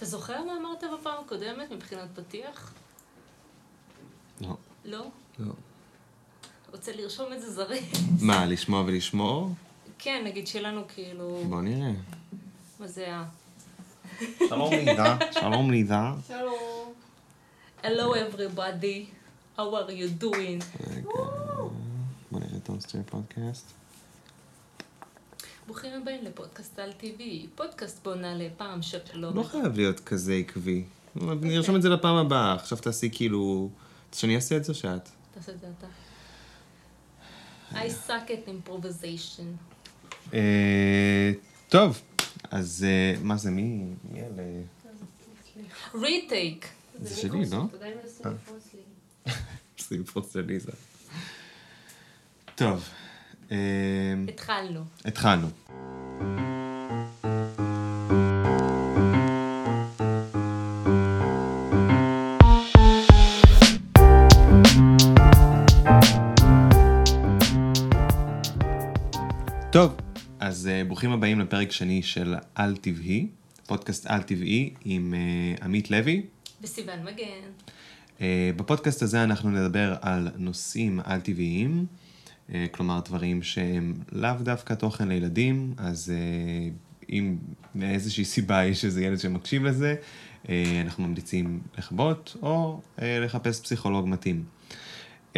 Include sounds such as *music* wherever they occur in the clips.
אתה זוכר מה אמרת בפעם הקודמת מבחינת פתיח? לא. לא? לא. רוצה לרשום את זה זריז. מה, לשמוע ולשמור? כן, נגיד שלנו כאילו... בוא נראה. מה זה ה... שלום *laughs* לידה. שלום לידה. שלום. Hello everybody, how are you doing? רגע, בוא נראה טוסטר פודקאסט. ברוכים הבאים לפודקאסט על טבעי, פודקאסט בו נעלה פעם שלום. לא חייב להיות כזה עקבי. נרשום את זה לפעם הבאה. עכשיו תעשי כאילו... שאני אעשה את זה שאת. תעשה את זה אתה. I suck at improvisation. אה, טוב, אז אה, מה זה, מי מי אלה? ריטייק. זה שלי, לא? כדאי מנסים לפרוס לי. שים פרוס של ליזה. טוב, אה, התחלנו. התחלנו. טוב, אז uh, ברוכים הבאים לפרק שני של על טבעי, פודקאסט על טבעי עם uh, עמית לוי. וסיוון מגן. Uh, בפודקאסט הזה אנחנו נדבר על נושאים על-טבעיים, uh, כלומר דברים שהם לאו דווקא תוכן לילדים, אז uh, אם מאיזושהי סיבה יש איזה ילד שמקשיב לזה, uh, אנחנו ממליצים לכבות או לחפש פסיכולוג מתאים. Uh,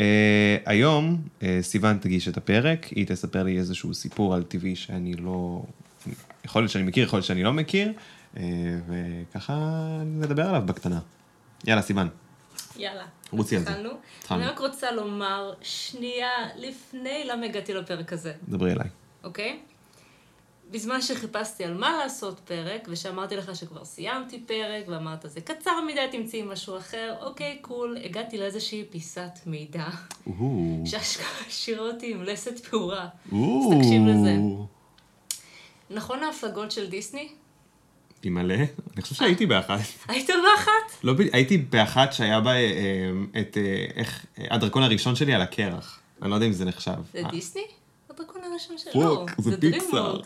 היום uh, סיוון תגיש את הפרק, היא תספר לי איזשהו סיפור על טבעי שאני לא... יכול להיות שאני מכיר, יכול להיות שאני לא מכיר, uh, וככה נדבר עליו בקטנה. יאללה, סיוון. יאללה. רוצי על זה. התחלנו. אני רק רוצה לומר שנייה לפני למה הגעתי לפרק הזה, דברי אליי. אוקיי? בזמן שחיפשתי על מה לעשות פרק, ושאמרתי לך שכבר סיימתי פרק, ואמרת זה קצר מדי, תמצאי משהו אחר, אוקיי, קול, הגעתי לאיזושהי פיסת מידע, או, שאשכרה השאירה אותי עם לסת פעורה. אז תקשיב לזה. נכון ההפלגות של דיסני? מלא? אני חושב שהייתי באחת. היית באחת? לא, הייתי באחת שהיה בה אה, את, אה, איך, הדרקון הראשון שלי על הקרח. אני לא יודע אם זה נחשב. זה דיסני? הדרקון הראשון שלו. פוק, זה פיקסאר.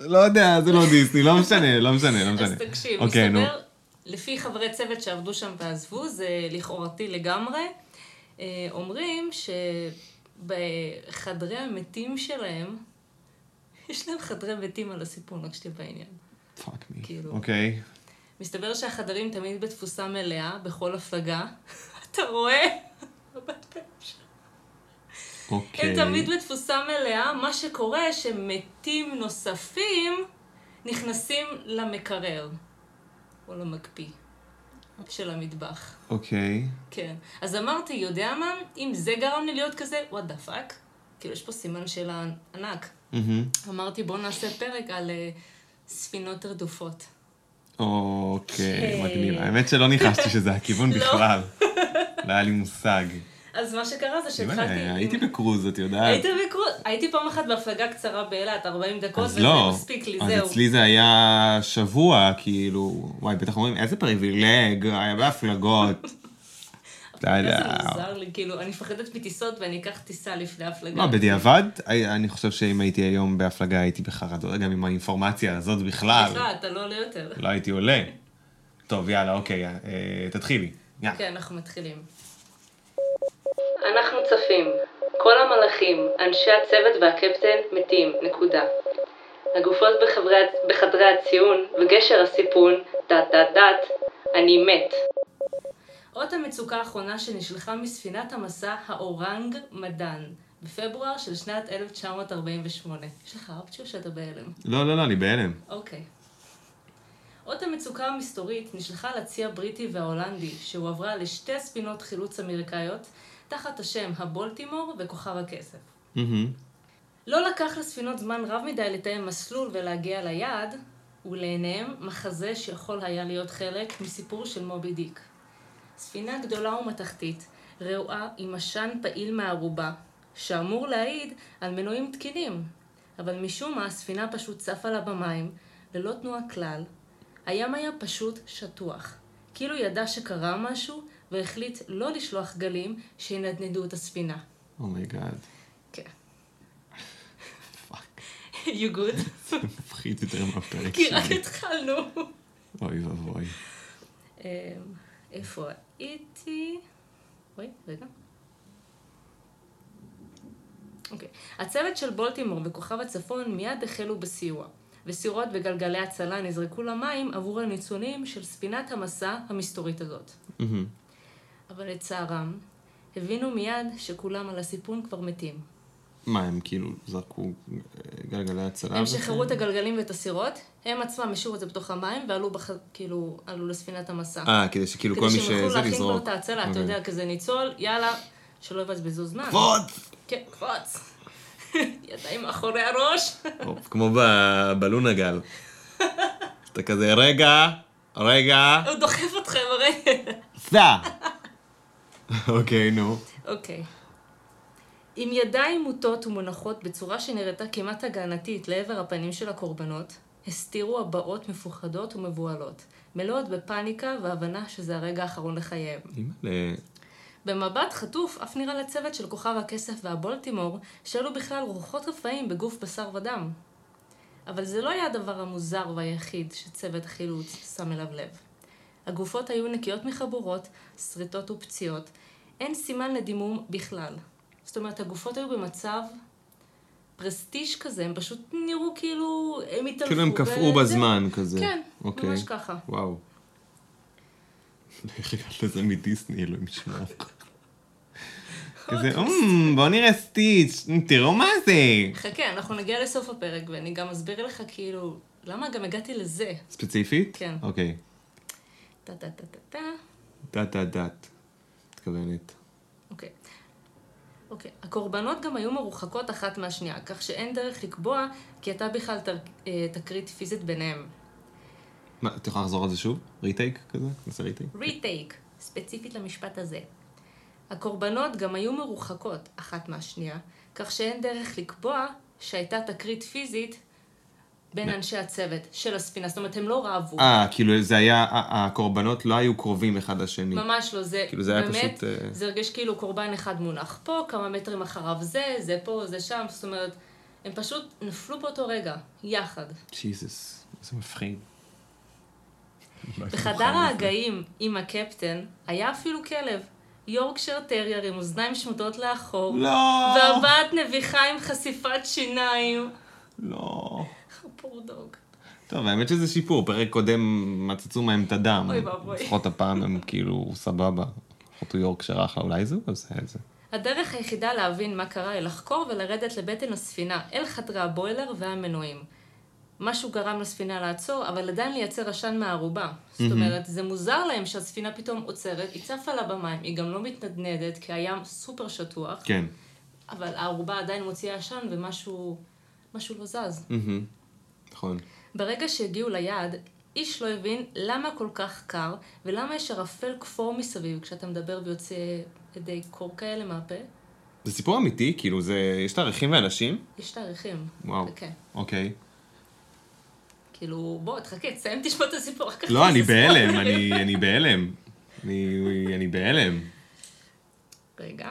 לא יודע, זה לא דיסני, לא משנה, לא משנה, לא משנה. אז תקשיב, אוקיי. מסתבר, לפי חברי צוות שעבדו שם ועזבו, זה לכאורתי לגמרי, אה, אומרים שבחדרי המתים שלהם, יש להם חדרי מתים על הסיפון, רק שתהיה בעניין. fuck me. כאילו. אוקיי. מסתבר שהחדרים תמיד בתפוסה מלאה, בכל הפלגה. *laughs* אתה רואה? אוקיי. הם תמיד בתפוסה מלאה, מה שקורה שמתים נוספים נכנסים למקרר, או למקפיא של המטבח. אוקיי. כן. אז אמרתי, יודע מה? אם זה גרם לי להיות כזה, what the fuck? כאילו, יש פה סימן שאלה ענק. מהמם. אמרתי, בואו נעשה פרק על אה, ספינות רדופות. אוקיי, כן. מגניב. האמת שלא ניחשתי שזה הכיוון *laughs* לא. בכלל. *laughs* לא היה לי מושג. אז מה שקרה זה שהתחלתי... הייתי בקרוז, את יודעת. היית בקרוז, הייתי פעם אחת בהפלגה קצרה באילת, 40 דקות, אז וזה לא, מספיק לי, אז זהו. אצלי זה היה שבוע, כאילו, וואי, בטח אומרים, איזה פריבילג, היה בהפלגות. *laughs* אתה יודע. איזה מוזר לי, כאילו, אני מפחדת מטיסות ואני אקח טיסה לפני הפלגה. לא, בדיעבד, אני חושב שאם הייתי היום בהפלגה הייתי בחרדות, גם עם האינפורמציה הזאת בכלל, בכלל, אתה לא עולה יותר. לא הייתי עולה. טוב, יאללה, אוקיי, אה, תתחילי. כן, אנחנו מתחילים. אנחנו צפים. כל המלאכים, אנשי הצוות והקפטן מתים, נקודה. הגופות בחדרי הציון וגשר הסיפון, דת דת דת, אני מת. אות המצוקה האחרונה שנשלחה מספינת המסע האורנג מדן, בפברואר של שנת 1948. יש לך אופציה או שאתה בהלם? לא, לא, לא, אני בהלם. אוקיי. אות המצוקה המסתורית נשלחה לצי הבריטי וההולנדי, שהועברה לשתי ספינות חילוץ אמריקאיות, תחת השם הבולטימור וכוכב הכסף. לא לקח לספינות זמן רב מדי לתאם מסלול ולהגיע ליעד, ולעיניהם מחזה שיכול היה להיות חלק מסיפור של מובי דיק. ספינה גדולה ומתכתית, רעועה עם עשן פעיל מהארובה, שאמור להעיד על מנועים תקינים, אבל משום מה הספינה פשוט צפה לה במים, ללא תנועה כלל. הים היה פשוט שטוח, כאילו ידע שקרה משהו, והחליט לא לשלוח גלים שינדנדו את הספינה. oh my god. כן. *laughs* you good? מפחיד יותר מהפרק כי רק שלי. התחלנו. אוי ואבוי. אמ, איפה הייתי? אוי, רגע. אוקיי. הצוות של בולטימור וכוכב הצפון מיד החלו בסיוע, וסירות וגלגלי הצלה נזרקו למים עבור הניצונים של ספינת המסע המסתורית הזאת. מהמם. אבל לצערם, הבינו מיד שכולם על הסיפון כבר מתים. מה, הם כאילו זרקו אה, גלגלי הצלה? הם? שחררו את הגלגלים ואת הסירות, הם עצמם השאירו את זה בתוך המים, ועלו בח... כאילו, עלו לספינת המסע. אה, כדי שכאילו כל כדי מי שהם יוכלו להכין כבר. את ההצלה, אתה אוקיי. יודע, כזה ניצול, יאללה, שלא יבזבזו זמן. קפוץ! כן, קפוץ. *laughs* ידיים מאחורי הראש. *laughs* כמו בבלון הגל. אתה כזה, רגע, רגע, הוא דוחף אתכם, הרי. סע! אוקיי, נו. אוקיי. עם ידיים מוטות ומונחות בצורה שנראתה כמעט הגנתית לעבר הפנים של הקורבנות, הסתירו הבעות מפוחדות ומבוהלות, מלאות בפאניקה והבנה שזה הרגע האחרון לחייהם. אימא'לה. במבט חטוף אף נראה לצוות של כוכב הכסף והבולטימור שאלו בכלל רוחות רפאים בגוף בשר ודם. אבל זה לא היה הדבר המוזר והיחיד שצוות החילוץ שם אליו לב. הגופות היו נקיות מחבורות, שריטות ופציעות. אין סימן לדימום בכלל. זאת אומרת, הגופות היו במצב פרסטיש כזה, הם פשוט נראו כאילו הם התעלפו. כאילו הם קפאו בזמן כזה. כן, אוקיי. ממש ככה. וואו. איך הגעת לזה מדיסני, אלוהים ישמור. *laughs* כזה, "אמ, בוא נראה סטיץ', תראו מה זה. חכה, אנחנו נגיע לסוף הפרק, ואני גם אסביר לך כאילו, למה גם הגעתי לזה. ספציפית? כן. אוקיי. טה טה טה טה טה. דת דת דת. מתכוונת. אוקיי. אוקיי. הקורבנות גם היו מרוחקות אחת מהשנייה, כך שאין דרך לקבוע כי הייתה בכלל תר... אה, תקרית פיזית ביניהם. מה, את יכולה לחזור על זה שוב? retake כזה? נעשה retake? retake, ספציפית למשפט הזה. הקורבנות גם היו מרוחקות אחת מהשנייה, כך שאין דרך לקבוע שהייתה תקרית פיזית בין אנשי הצוות של הספינה. זאת אומרת, הם לא רבו. אה, כאילו זה היה, הקורבנות לא היו קרובים אחד לשני. ממש לא, זה כאילו, זה היה באמת, פשוט, אה, זה הרגיש כאילו קורבן אחד מונח פה, כמה מטרים אחריו זה, זה פה, זה שם, זאת אומרת, הם פשוט נפלו באותו רגע, יחד. ג'יזוס, איזה מפחיד. בחדר ההגאים עם הקפטן היה אפילו כלב, יורקשר טרייר עם אוזניים שמוטות לאחור, לא! והבעת נביחה עם חשיפת שיניים. לא. poor dog. טוב, האמת שזה שיפור, פרק קודם מצצו מהם את הדם. אוי ואבוי. לפחות הפעם הם כאילו סבבה. לפחות הוא יורקשר אחלה, אולי זה הוא עושה את זה. הדרך היחידה להבין מה קרה היא לחקור ולרדת לבטן הספינה, אל חדרי הבוילר והמנועים. משהו גרם לספינה לעצור, אבל עדיין לייצר עשן מהערובה. זאת אומרת, זה מוזר להם שהספינה פתאום עוצרת, היא צפה לה במים, היא גם לא מתנדנדת, כי הים סופר שטוח, כן. אבל הערובה עדיין מוציאה עשן ומשהו משהו לא זז. נכון. ברגע שהגיעו ליעד, איש לא הבין למה כל כך קר, ולמה יש ערפל כפור מסביב כשאתה מדבר ויוצא ידי קור כאלה מהפה. זה סיפור אמיתי? כאילו, זה... יש תאריכים ואנשים? יש תאריכים. וואו. חכה. אוקיי. כאילו, בוא, תחכה, תסיים, תשמע את הסיפור. לא, אני בהלם. אני בהלם. אני בהלם. רגע.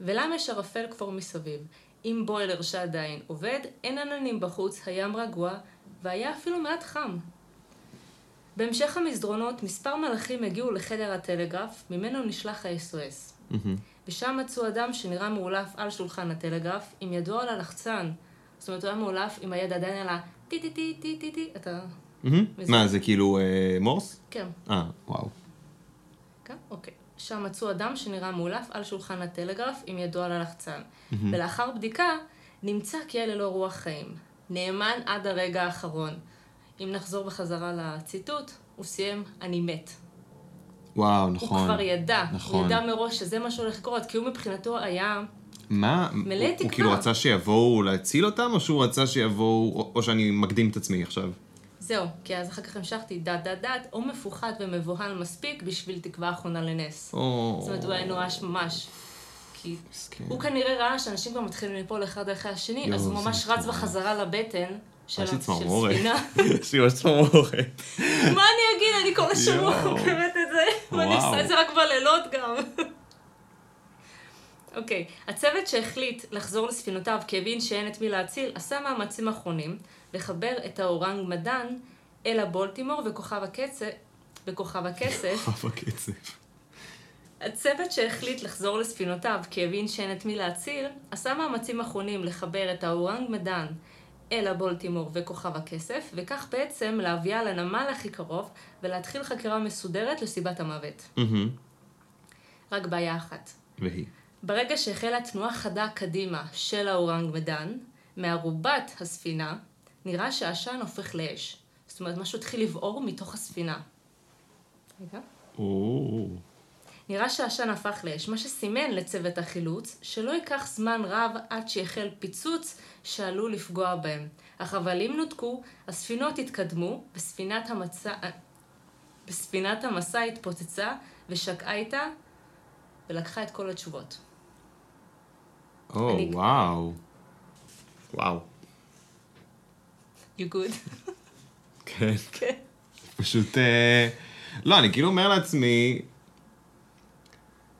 ולמה יש ערפל כפור מסביב? אם בוילר שעדיין עובד, אין עננים בחוץ, הים רגוע, והיה אפילו מעט חם. בהמשך המסדרונות, מספר מלאכים הגיעו לחדר הטלגרף, ממנו נשלח ה-SOS. ושם מצאו אדם שנראה מאולף על שולחן הטלגרף, עם ידו על הלחצן. זאת אומרת, הוא היה מאולף עם היד עדיין על ה... טי טי טי טי טי טי, אתה... מה, זה כאילו אה, מורס? כן. אה, וואו. כן, אוקיי. שם מצאו אדם שנראה מאולף על שולחן הטלגרף עם ידו על הלחצן. ולאחר בדיקה, נמצא כי אלה לא רוח חיים. נאמן עד הרגע האחרון. אם נחזור בחזרה לציטוט, הוא סיים, אני מת. וואו, הוא נכון. כבר ידע. הוא נכון. ידע מראש שזה מה שהולך לקרות, כי הוא מבחינתו היה... מה? מלא הוא- הוא תקווה. כאילו רצה שיבואו להציל אותם, או שהוא רצה שיבואו, או- או שאני מקדים את עצמי עכשיו? זהו, כי אז אחר כך המשכתי דת דת דת, או מפוחד ומבוהל מספיק בשביל תקווה אחרונה לנס. זאת אומרת, הוא היה נואש ממש. כי. הוא כנראה ראה שאנשים כבר מתחילים ליפול אחד אחרי השני, יואו, אז הוא ממש. רץ בחזרה לבטן של יש לי צמרמורת. ספינה. *laughs* יש לי ממש צמרמורת. מה אני אגיד? אני כל השבוע. חוקרת את זה, ואני. עושה את זה רק בלילות גם. *laughs* אוקיי, הצוות שהחליט לחזור לספינותיו כי הבין שאין את מי להציל, עשה מאמצים אחרונים לחבר את האורנג מדן אלה בולטימור וכוכב הקצף, וכוכב הכסף, חף הקצב. הצוות שהחליט לחזור לספינותיו כי הבין שאין את מי להציל, עשה מאמצים אחרונים לחבר את האורנג מדן אל הבולטימור וכוכב הכסף, וכך בעצם להביאה לנמל הכי קרוב ולהתחיל חקירה מסודרת לסיבת המוות. רק בעיה אחת. והיא. ברגע שהחלה תנועה חדה קדימה של האורנג מדן, מערובת הספינה, נראה שהעשן הופך לאש. זאת אומרת, משהו התחיל לבעור מתוך הספינה. רגע. נראה שהעשן הפך לאש, מה שסימן לצוות החילוץ שלא ייקח זמן רב עד שיחל פיצוץ שעלול לפגוע בהם. החבלים נותקו, הספינות התקדמו, וספינת המצע... וספינת המסע התפוצצה ושקעה איתה ולקחה את כל התשובות. או, אני- וואו. וואו. You good? כן. *laughs* כן. פשוט... אה, לא, אני כאילו אומר לעצמי...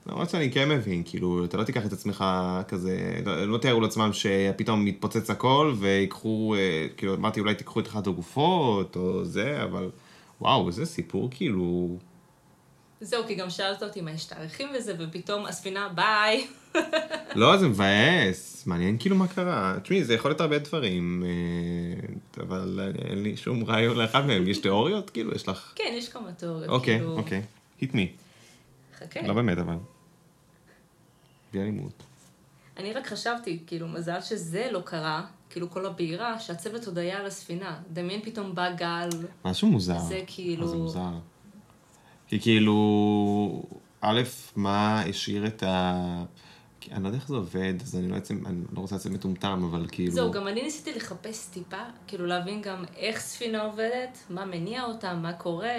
למרות שאני כן מבין, כאילו, אתה לא תיקח את עצמך כזה, לא, לא תיארו לעצמם שפתאום מתפוצץ הכל ויקחו, אה, כאילו, אמרתי אולי תיקחו את אחת הגופות או זה, אבל וואו, איזה סיפור כאילו... זהו, כי גם שאלת אותי מה יש תאריכים וזה, ופתאום הספינה ביי. *laughs* לא, זה מבאס, מעניין כאילו מה קרה. תשמעי, זה יכול להיות הרבה דברים, אה, אבל אין לי שום רעיון לאחד מהם. יש תיאוריות? כאילו, יש לך... כן, יש כמה תיאוריות. אוקיי, כאילו... אוקיי. hit me. חכה. לא באמת, אבל. בלי אלימות. אני רק חשבתי, כאילו, מזל שזה לא קרה, כאילו כל הבעירה, שהצוות עוד היה על הספינה. דמיין פתאום בא גל, משהו מוזר. זה כאילו- מה זה מוזר. כי כאילו, א', מה השאיר את ה... אני לא יודע איך זה עובד, אז אני לא יוצא, אני לא רוצה לצאת מטומטם, אבל כאילו... זהו, גם אני ניסיתי לחפש טיפה, כאילו להבין גם איך ספינה עובדת, מה מניע אותה, מה קורה,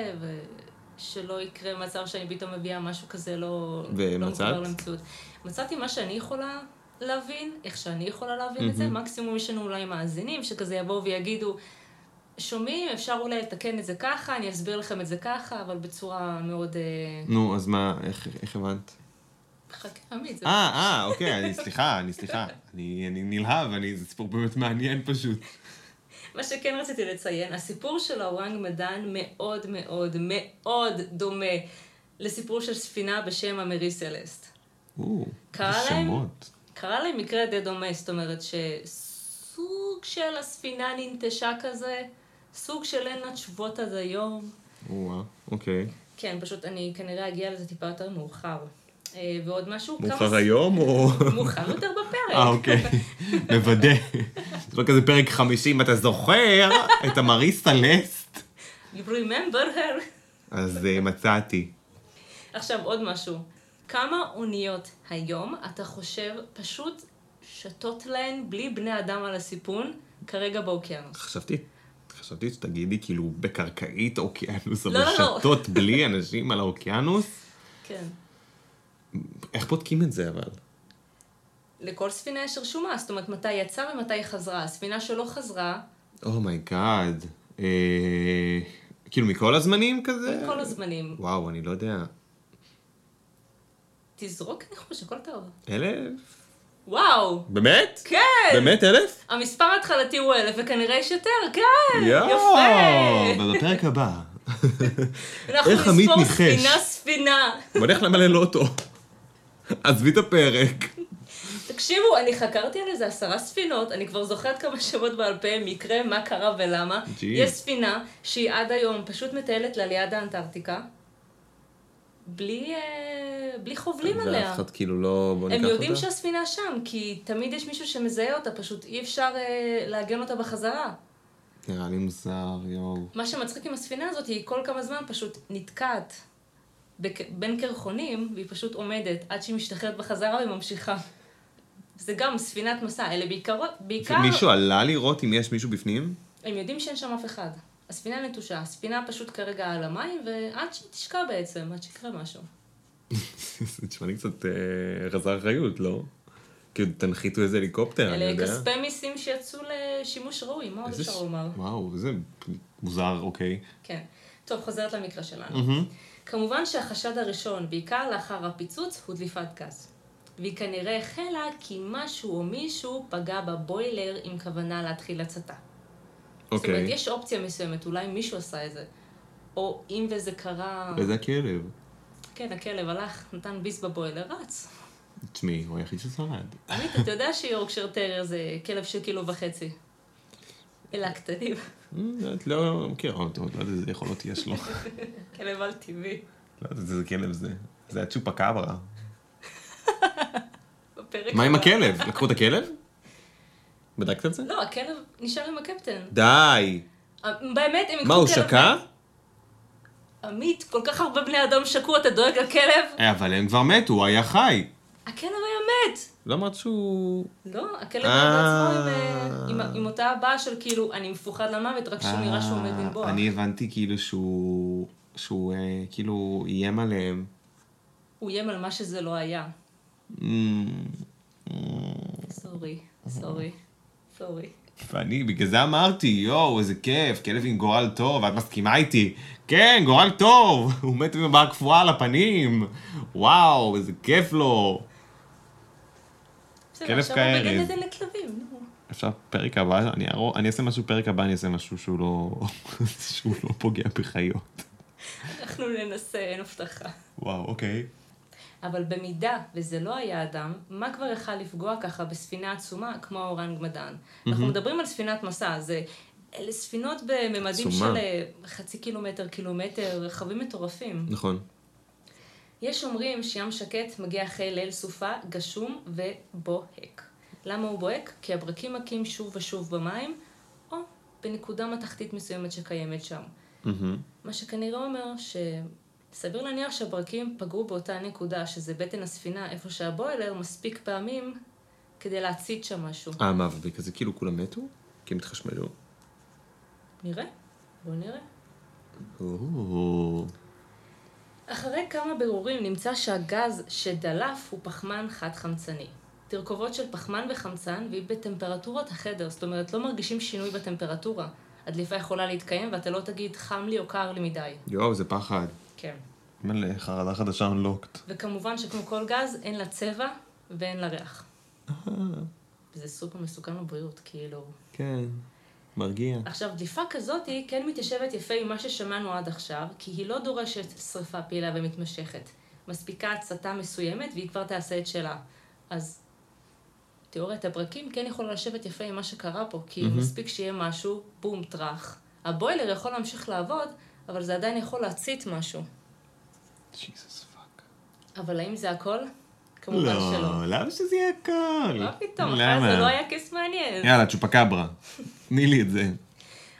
ושלא יקרה מצב שאני פתאום מביאה משהו כזה לא... לא ומצאת? מחובר למציאות. מצאתי מה שאני יכולה להבין, איך שאני יכולה להבין את זה, מקסימום יש לנו אולי מאזינים שכזה יבואו ויגידו, שומעים, אפשר אולי לתקן את זה ככה, אני אסביר לכם את זה ככה, אבל בצורה מאוד... אה, נו, אז מה, איך, איך הבנת? חכה, עמית, זה... אה, אה, אוקיי, אני סליחה, אני סליחה. אני, אני נלהב, אני, זה סיפור באמת מעניין פשוט. מה שכן רציתי לציין, הסיפור של האורנג מדן מאוד מאוד מאוד דומה לסיפור של ספינה בשם המרי סלסט. או, קרה איזה להם? שמות. קרה להם מקרה די דומה, זאת אומרת שסוג של הספינה ננטשה כזה, סוג של אין לה תשובות עד היום. או, אוקיי. כן, פשוט אני כנראה אגיע לזה טיפה יותר מאוחר. אה, ועוד משהו, כמה מאוחר היום או... *laughs* מאוחר יותר בפרק. אה, אוקיי. *laughs* מוודא. זה לא כזה פרק 50, אתה זוכר את המרי סלסט? You remember her? אז אה, מצאתי. עכשיו עוד משהו. כמה אוניות היום אתה חושב פשוט שתות להן בלי בני אדם על הסיפון כרגע באוקיינוס? חשבתי, חשבתי שתגידי כאילו בקרקעית אוקיינוס, אבל לא, לא, לא. שתות בלי אנשים על האוקיינוס? כן. איך בודקים את זה אבל? לכל ספינה יש רשומה, זאת אומרת מתי יצאה ומתי היא חזרה. הספינה שלא חזרה, oh my god. אה, כאילו מכל הזמנים כזה? מכל הזמנים. וואו, אני לא יודע. תזרוק ניחוש, הכל טוב. אלף? וואו! באמת? כן! באמת אלף? המספר ההתחלתי הוא אלף, וכנראה יש יותר, כן! יואו! יפה! אבל בפרק הבא. אנחנו איך עמית נספור ניחש? ספינה ספינה. בוא נלך למלא לוטו. עזבי את הפרק. תקשיבו, אני חקרתי על איזה עשרה ספינות, אני כבר זוכרת כמה שמות בעל פה, מקרה, מה קרה ולמה. ג'י. יש ספינה שהיא עד היום פשוט מטיילת לה ליד האנטארקטיקה, בלי, אה, בלי חובלים עליה. ואף אחד כאילו לא... בוא ניקח הם אותה. יודעים שהספינה שם, כי תמיד יש מישהו שמזהה אותה, פשוט אי אפשר אה, לעגן אותה בחזרה. נראה לי מוזר, יואו. מה שמצחיק עם הספינה הזאת, היא כל כמה זמן פשוט נתקעת בק- בין קרחונים, והיא פשוט עומדת עד שהיא משתחררת בחזרה והיא ממשיכה. זה גם ספינת מסע, אלה בעיקר, בעיקר, מישהו עלה לראות אם יש מישהו בפנים? הם יודעים שאין שם אף אחד. הספינה נטושה, הספינה פשוט כרגע על המים, ועד שהיא תשקע בעצם, עד שיקרה משהו. זה נשמע לי קצת אה, חסר אחריות, לא? כאילו, תנחיתו איזה הליקופטר, אני אלה יודע. כספי מיסים שיצאו לשימוש ראוי, מה עוד אפשר לומר? וואו, איזה מוזר, אוקיי. כן. טוב, חוזרת למקרה שלנו. כמובן שהחשד הראשון, בעיקר לאחר הפיצוץ, הוא דליפת גז. והיא כנראה החלה כי משהו או מישהו פגע בבוילר עם כוונה להתחיל הצתה. זאת אומרת, אוקיי. יש אופציה מסוימת, אולי מישהו עשה את זה. או אם וזה קרה... וזה הכלב. כן, הכלב הלך, נתן ביס בבוילר, רץ. תשמעי, הוא היחיד ששרד. עמית, אתה יודע שיורקשר טרייר זה כלב של קילו וחצי. אלה הקטנים. אה, את לא מכירה אותו, לא יודע איזה יכולות יש לו. *laughs* כלב על טבעי. לא יודע איזה כלב זה. זה הצ'ופה קברה. מה עם. הכלב? לקחו את הכלב? בדקת את זה? לא, הכלב נשאר עם הקפטן. די. באמת, הם מה, הוא שקע? עמית, כל כך הרבה בני אדם שקעו, אתה דואג לכלב? אה, אבל הם כבר מתו, הוא היה חי. הכלב היה מת. לא אמרת שהוא... לא, הכלב היה בעצמו עם, אה. אה, עם, אותה הבעה של כאילו, אני מפוחד למוות, רק שהוא נראה שהוא עומד לנבוח. אה, אני הבנתי כאילו שהוא... שהוא אה, כאילו איים עליהם. הוא איים על מה שזה לא היה. סורי, סורי, סורי. ואני בגלל זה אמרתי, יואו, איזה כיף, כלב עם גורל טוב, את מסכימה איתי? כן, גורל טוב, *laughs* הוא מת עם הבעה קפואה על הפנים. וואו, איזה כיף לו. כלב עכשיו כארז. הוא בגן עדן לכלבים, נו. אפשר פרק הבא, אני, ארוא- אני אעשה משהו, פרק הבא אני אעשה משהו שהוא לא, *laughs* שהוא לא פוגע בחיות. אנחנו ננסה, אין הבטחה. וואו, אוקיי. אבל במידה וזה לא היה אדם, מה כבר יכל לפגוע ככה בספינה עצומה כמו האורנג מדן? אנחנו מדברים על ספינת מסע, זה... אלה ספינות בממדים. של אה, חצי קילומטר, קילומטר, רכבים מטורפים. נכון. יש אומרים שים שקט מגיע אחרי ליל סופה, גשום ובוהק. למה הוא בוהק? כי הברקים מכים שוב ושוב במים, או בנקודה מתכתית מסוימת שקיימת שם. מהמם. מה שכנראה אומר שסביר להניח שהברקים פגעו באותה נקודה, שזה בטן הספינה, איפה שהבוילר, מספיק פעמים כדי להצית שם משהו. אה, מה, ובגלל זה כאילו כולם מתו? כי הם התחשמלו? נראה? בואו נראה. או, אחרי כמה בירורים נמצא שהגז שדלף הוא פחמן חד-חמצני. תרכובות של פחמן וחמצן והיא בטמפרטורות החדר, זאת אומרת לא מרגישים שינוי בטמפרטורה. הדליפה יכולה להתקיים ואתה לא תגיד חם לי או קר לי מדי. יואו, זה פחד. כן. מלא, חרדה חדשה unlocked. וכמובן שכמו כל גז, אין לה צבע ואין לה ריח. זה סופר מסוכן לבריאות, כאילו. כן, מרגיע. עכשיו, דליפה כזאת היא כן מתיישבת יפה עם מה ששמענו עד עכשיו, כי היא לא דורשת שריפה פעילה ומתמשכת. מספיקה הצתה מסוימת והיא כבר תעשה את שלה. אז תיאוריית הברקים כן יכולה לשבת יפה עם מה שקרה פה, כי מהמם. מספיק שיהיה משהו, בום, טראח. הבוילר יכול להמשיך לעבוד, אבל זה עדיין יכול להצית משהו. Jesus fuck. אבל האם זה הכל? כמובן שלא. לא, למה שזה יהיה הכל? מה פתאום, למה? זה לא היה case מעניין. יאללה, צ'ופה קברה. *laughs* תני לי את זה.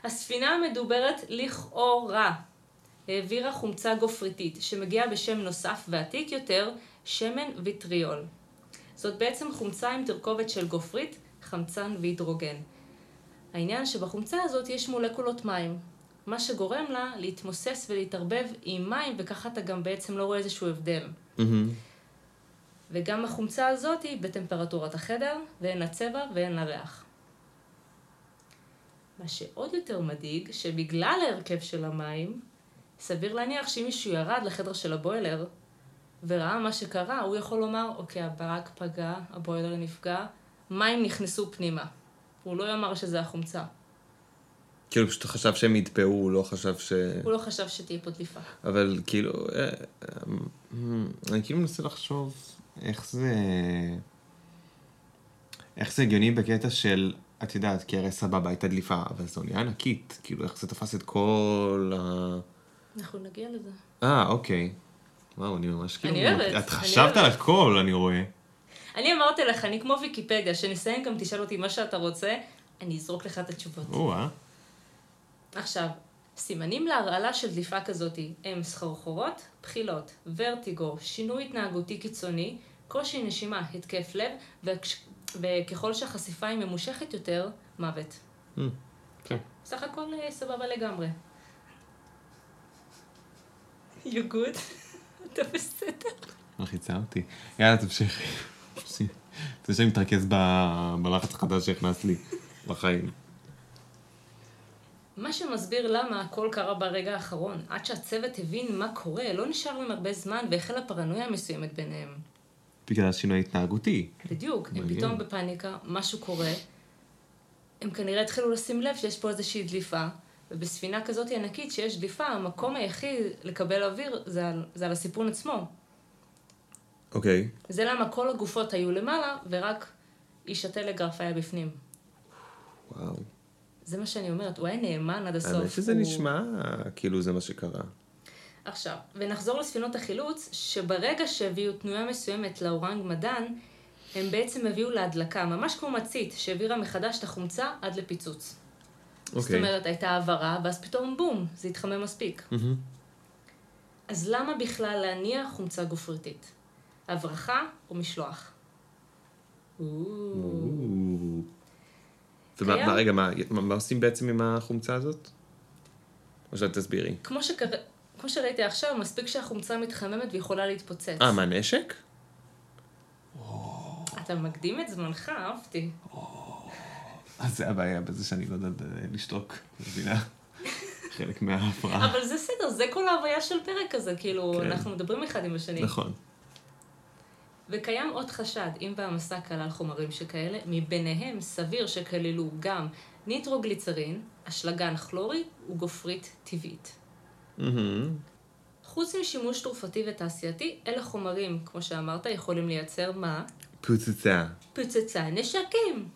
הספינה המדוברת לכאורה העבירה חומצה גופריתית, שמגיעה בשם נוסף ועתיק יותר, שמן ויטריול. זאת בעצם חומצה עם תרכובת של גופרית, חמצן והידרוגן. העניין שבחומצה הזאת יש מולקולות מים, מה שגורם לה להתמוסס ולהתערבב עם מים, וככה אתה גם בעצם לא רואה איזשהו הבדל. מהמם. וגם החומצה הזאת היא בטמפרטורת החדר, ואין לה צבע ואין לה ריח. מה שעוד יותר מדאיג, שבגלל ההרכב של המים, סביר להניח שאם מישהו ירד לחדר של הבוילר, וראה מה שקרה, הוא יכול לומר, אוקיי, הברק פגע, הבוילר נפגע, מים נכנסו פנימה. הוא לא יאמר שזה החומצה. כאילו פשוט חשב שהם ידפאו, הוא לא חשב ש... הוא לא חשב שתהיה פה דליפה. אבל כאילו, אה, אה, אני כאילו מנסה לחשוב איך זה... איך זה הגיוני בקטע של, את יודעת, כי הרי סבבה, הייתה דליפה, אבל זו אונייה ענקית, כאילו איך זה תפס את כל ה... אנחנו נגיע לזה. אה, אוקיי. וואו, אני ממש כאילו... אני אוהבת, את חשבת על. הכל, אני רואה. אני אמרתי לך, אני כמו ויקיפדיה, שנסיים גם תשאל אותי מה שאתה רוצה, אני אזרוק לך את התשובות. או-אה. עכשיו, סימנים להרעלה של דליפה כזאת הם סחרחורות, בחילות, ורטיגו, שינוי התנהגותי קיצוני, קושי נשימה, התקף לב, וכש... וככל שהחשיפה היא ממושכת יותר, מוות. אה, כן. סך הכל אה, סבבה לגמרי. You good? אתה בסדר? מלחיצה אותי. יאללה, תמשיכי. אתה רוצה שאני מתרכז בלחץ החדש שהכנסת לי לחיים. מה שמסביר למה הכל קרה ברגע האחרון, עד שהצוות הבין מה קורה, לא נשאר להם הרבה זמן והחלה פרנויה מסוימת ביניהם. בגלל השינוי ההתנהגותי. בדיוק, הם. פתאום בפאניקה, משהו קורה, הם כנראה התחילו לשים לב שיש פה איזושהי דליפה, ובספינה כזאת ענקית שיש דליפה, המקום היחיד לקבל אוויר זה על, זה על הסיפון עצמו. אוקיי. זה למה כל הגופות היו למעלה, ורק איש הטלגרף היה בפנים. וואו. זה מה שאני אומרת, הוא היה נאמן עד הסוף. האמת שזה הוא... נשמע כאילו זה מה שקרה. עכשיו, ונחזור לספינות החילוץ, שברגע שהביאו תנועה מסוימת לאורנג מדן, הם בעצם הביאו להדלקה, ממש כמו מצית, שהעבירה מחדש את החומצה עד לפיצוץ. זאת אוקיי. אומרת, הייתה העברה, ואז פתאום בום, זה התחמם מספיק. מהמם. אז למה בכלל להניע חומצה גופריתית? הברחה או משלוח? ומה, רגע, מה, מה עושים בעצם עם החומצה הזאת? או שאת תסבירי. כמו, שקר... כמו שראיתי עכשיו, מספיק שהחומצה מתחממת ויכולה להתפוצץ. אה, מה, נשק? אתה מקדים את זמנך, אהבתי. אז זה הבעיה בזה שאני לא יודעת אה, לשתוק, מבינה? *laughs* חלק מההפרעה. אבל זה בסדר, זה כל ההוויה של פרק הזה, כאילו, כן. אנחנו מדברים אחד עם השני. נכון. וקיים עוד חשד, אם והמסע כלל חומרים שכאלה, מביניהם סביר שכללו גם ניטרוגליצרין, אשלגן כלורי וגופרית טבעית. מהמם. חוץ משימוש תרופתי ותעשייתי, אלה חומרים, כמו שאמרת, יכולים לייצר מה? פוצצה. פוצצה נשקים.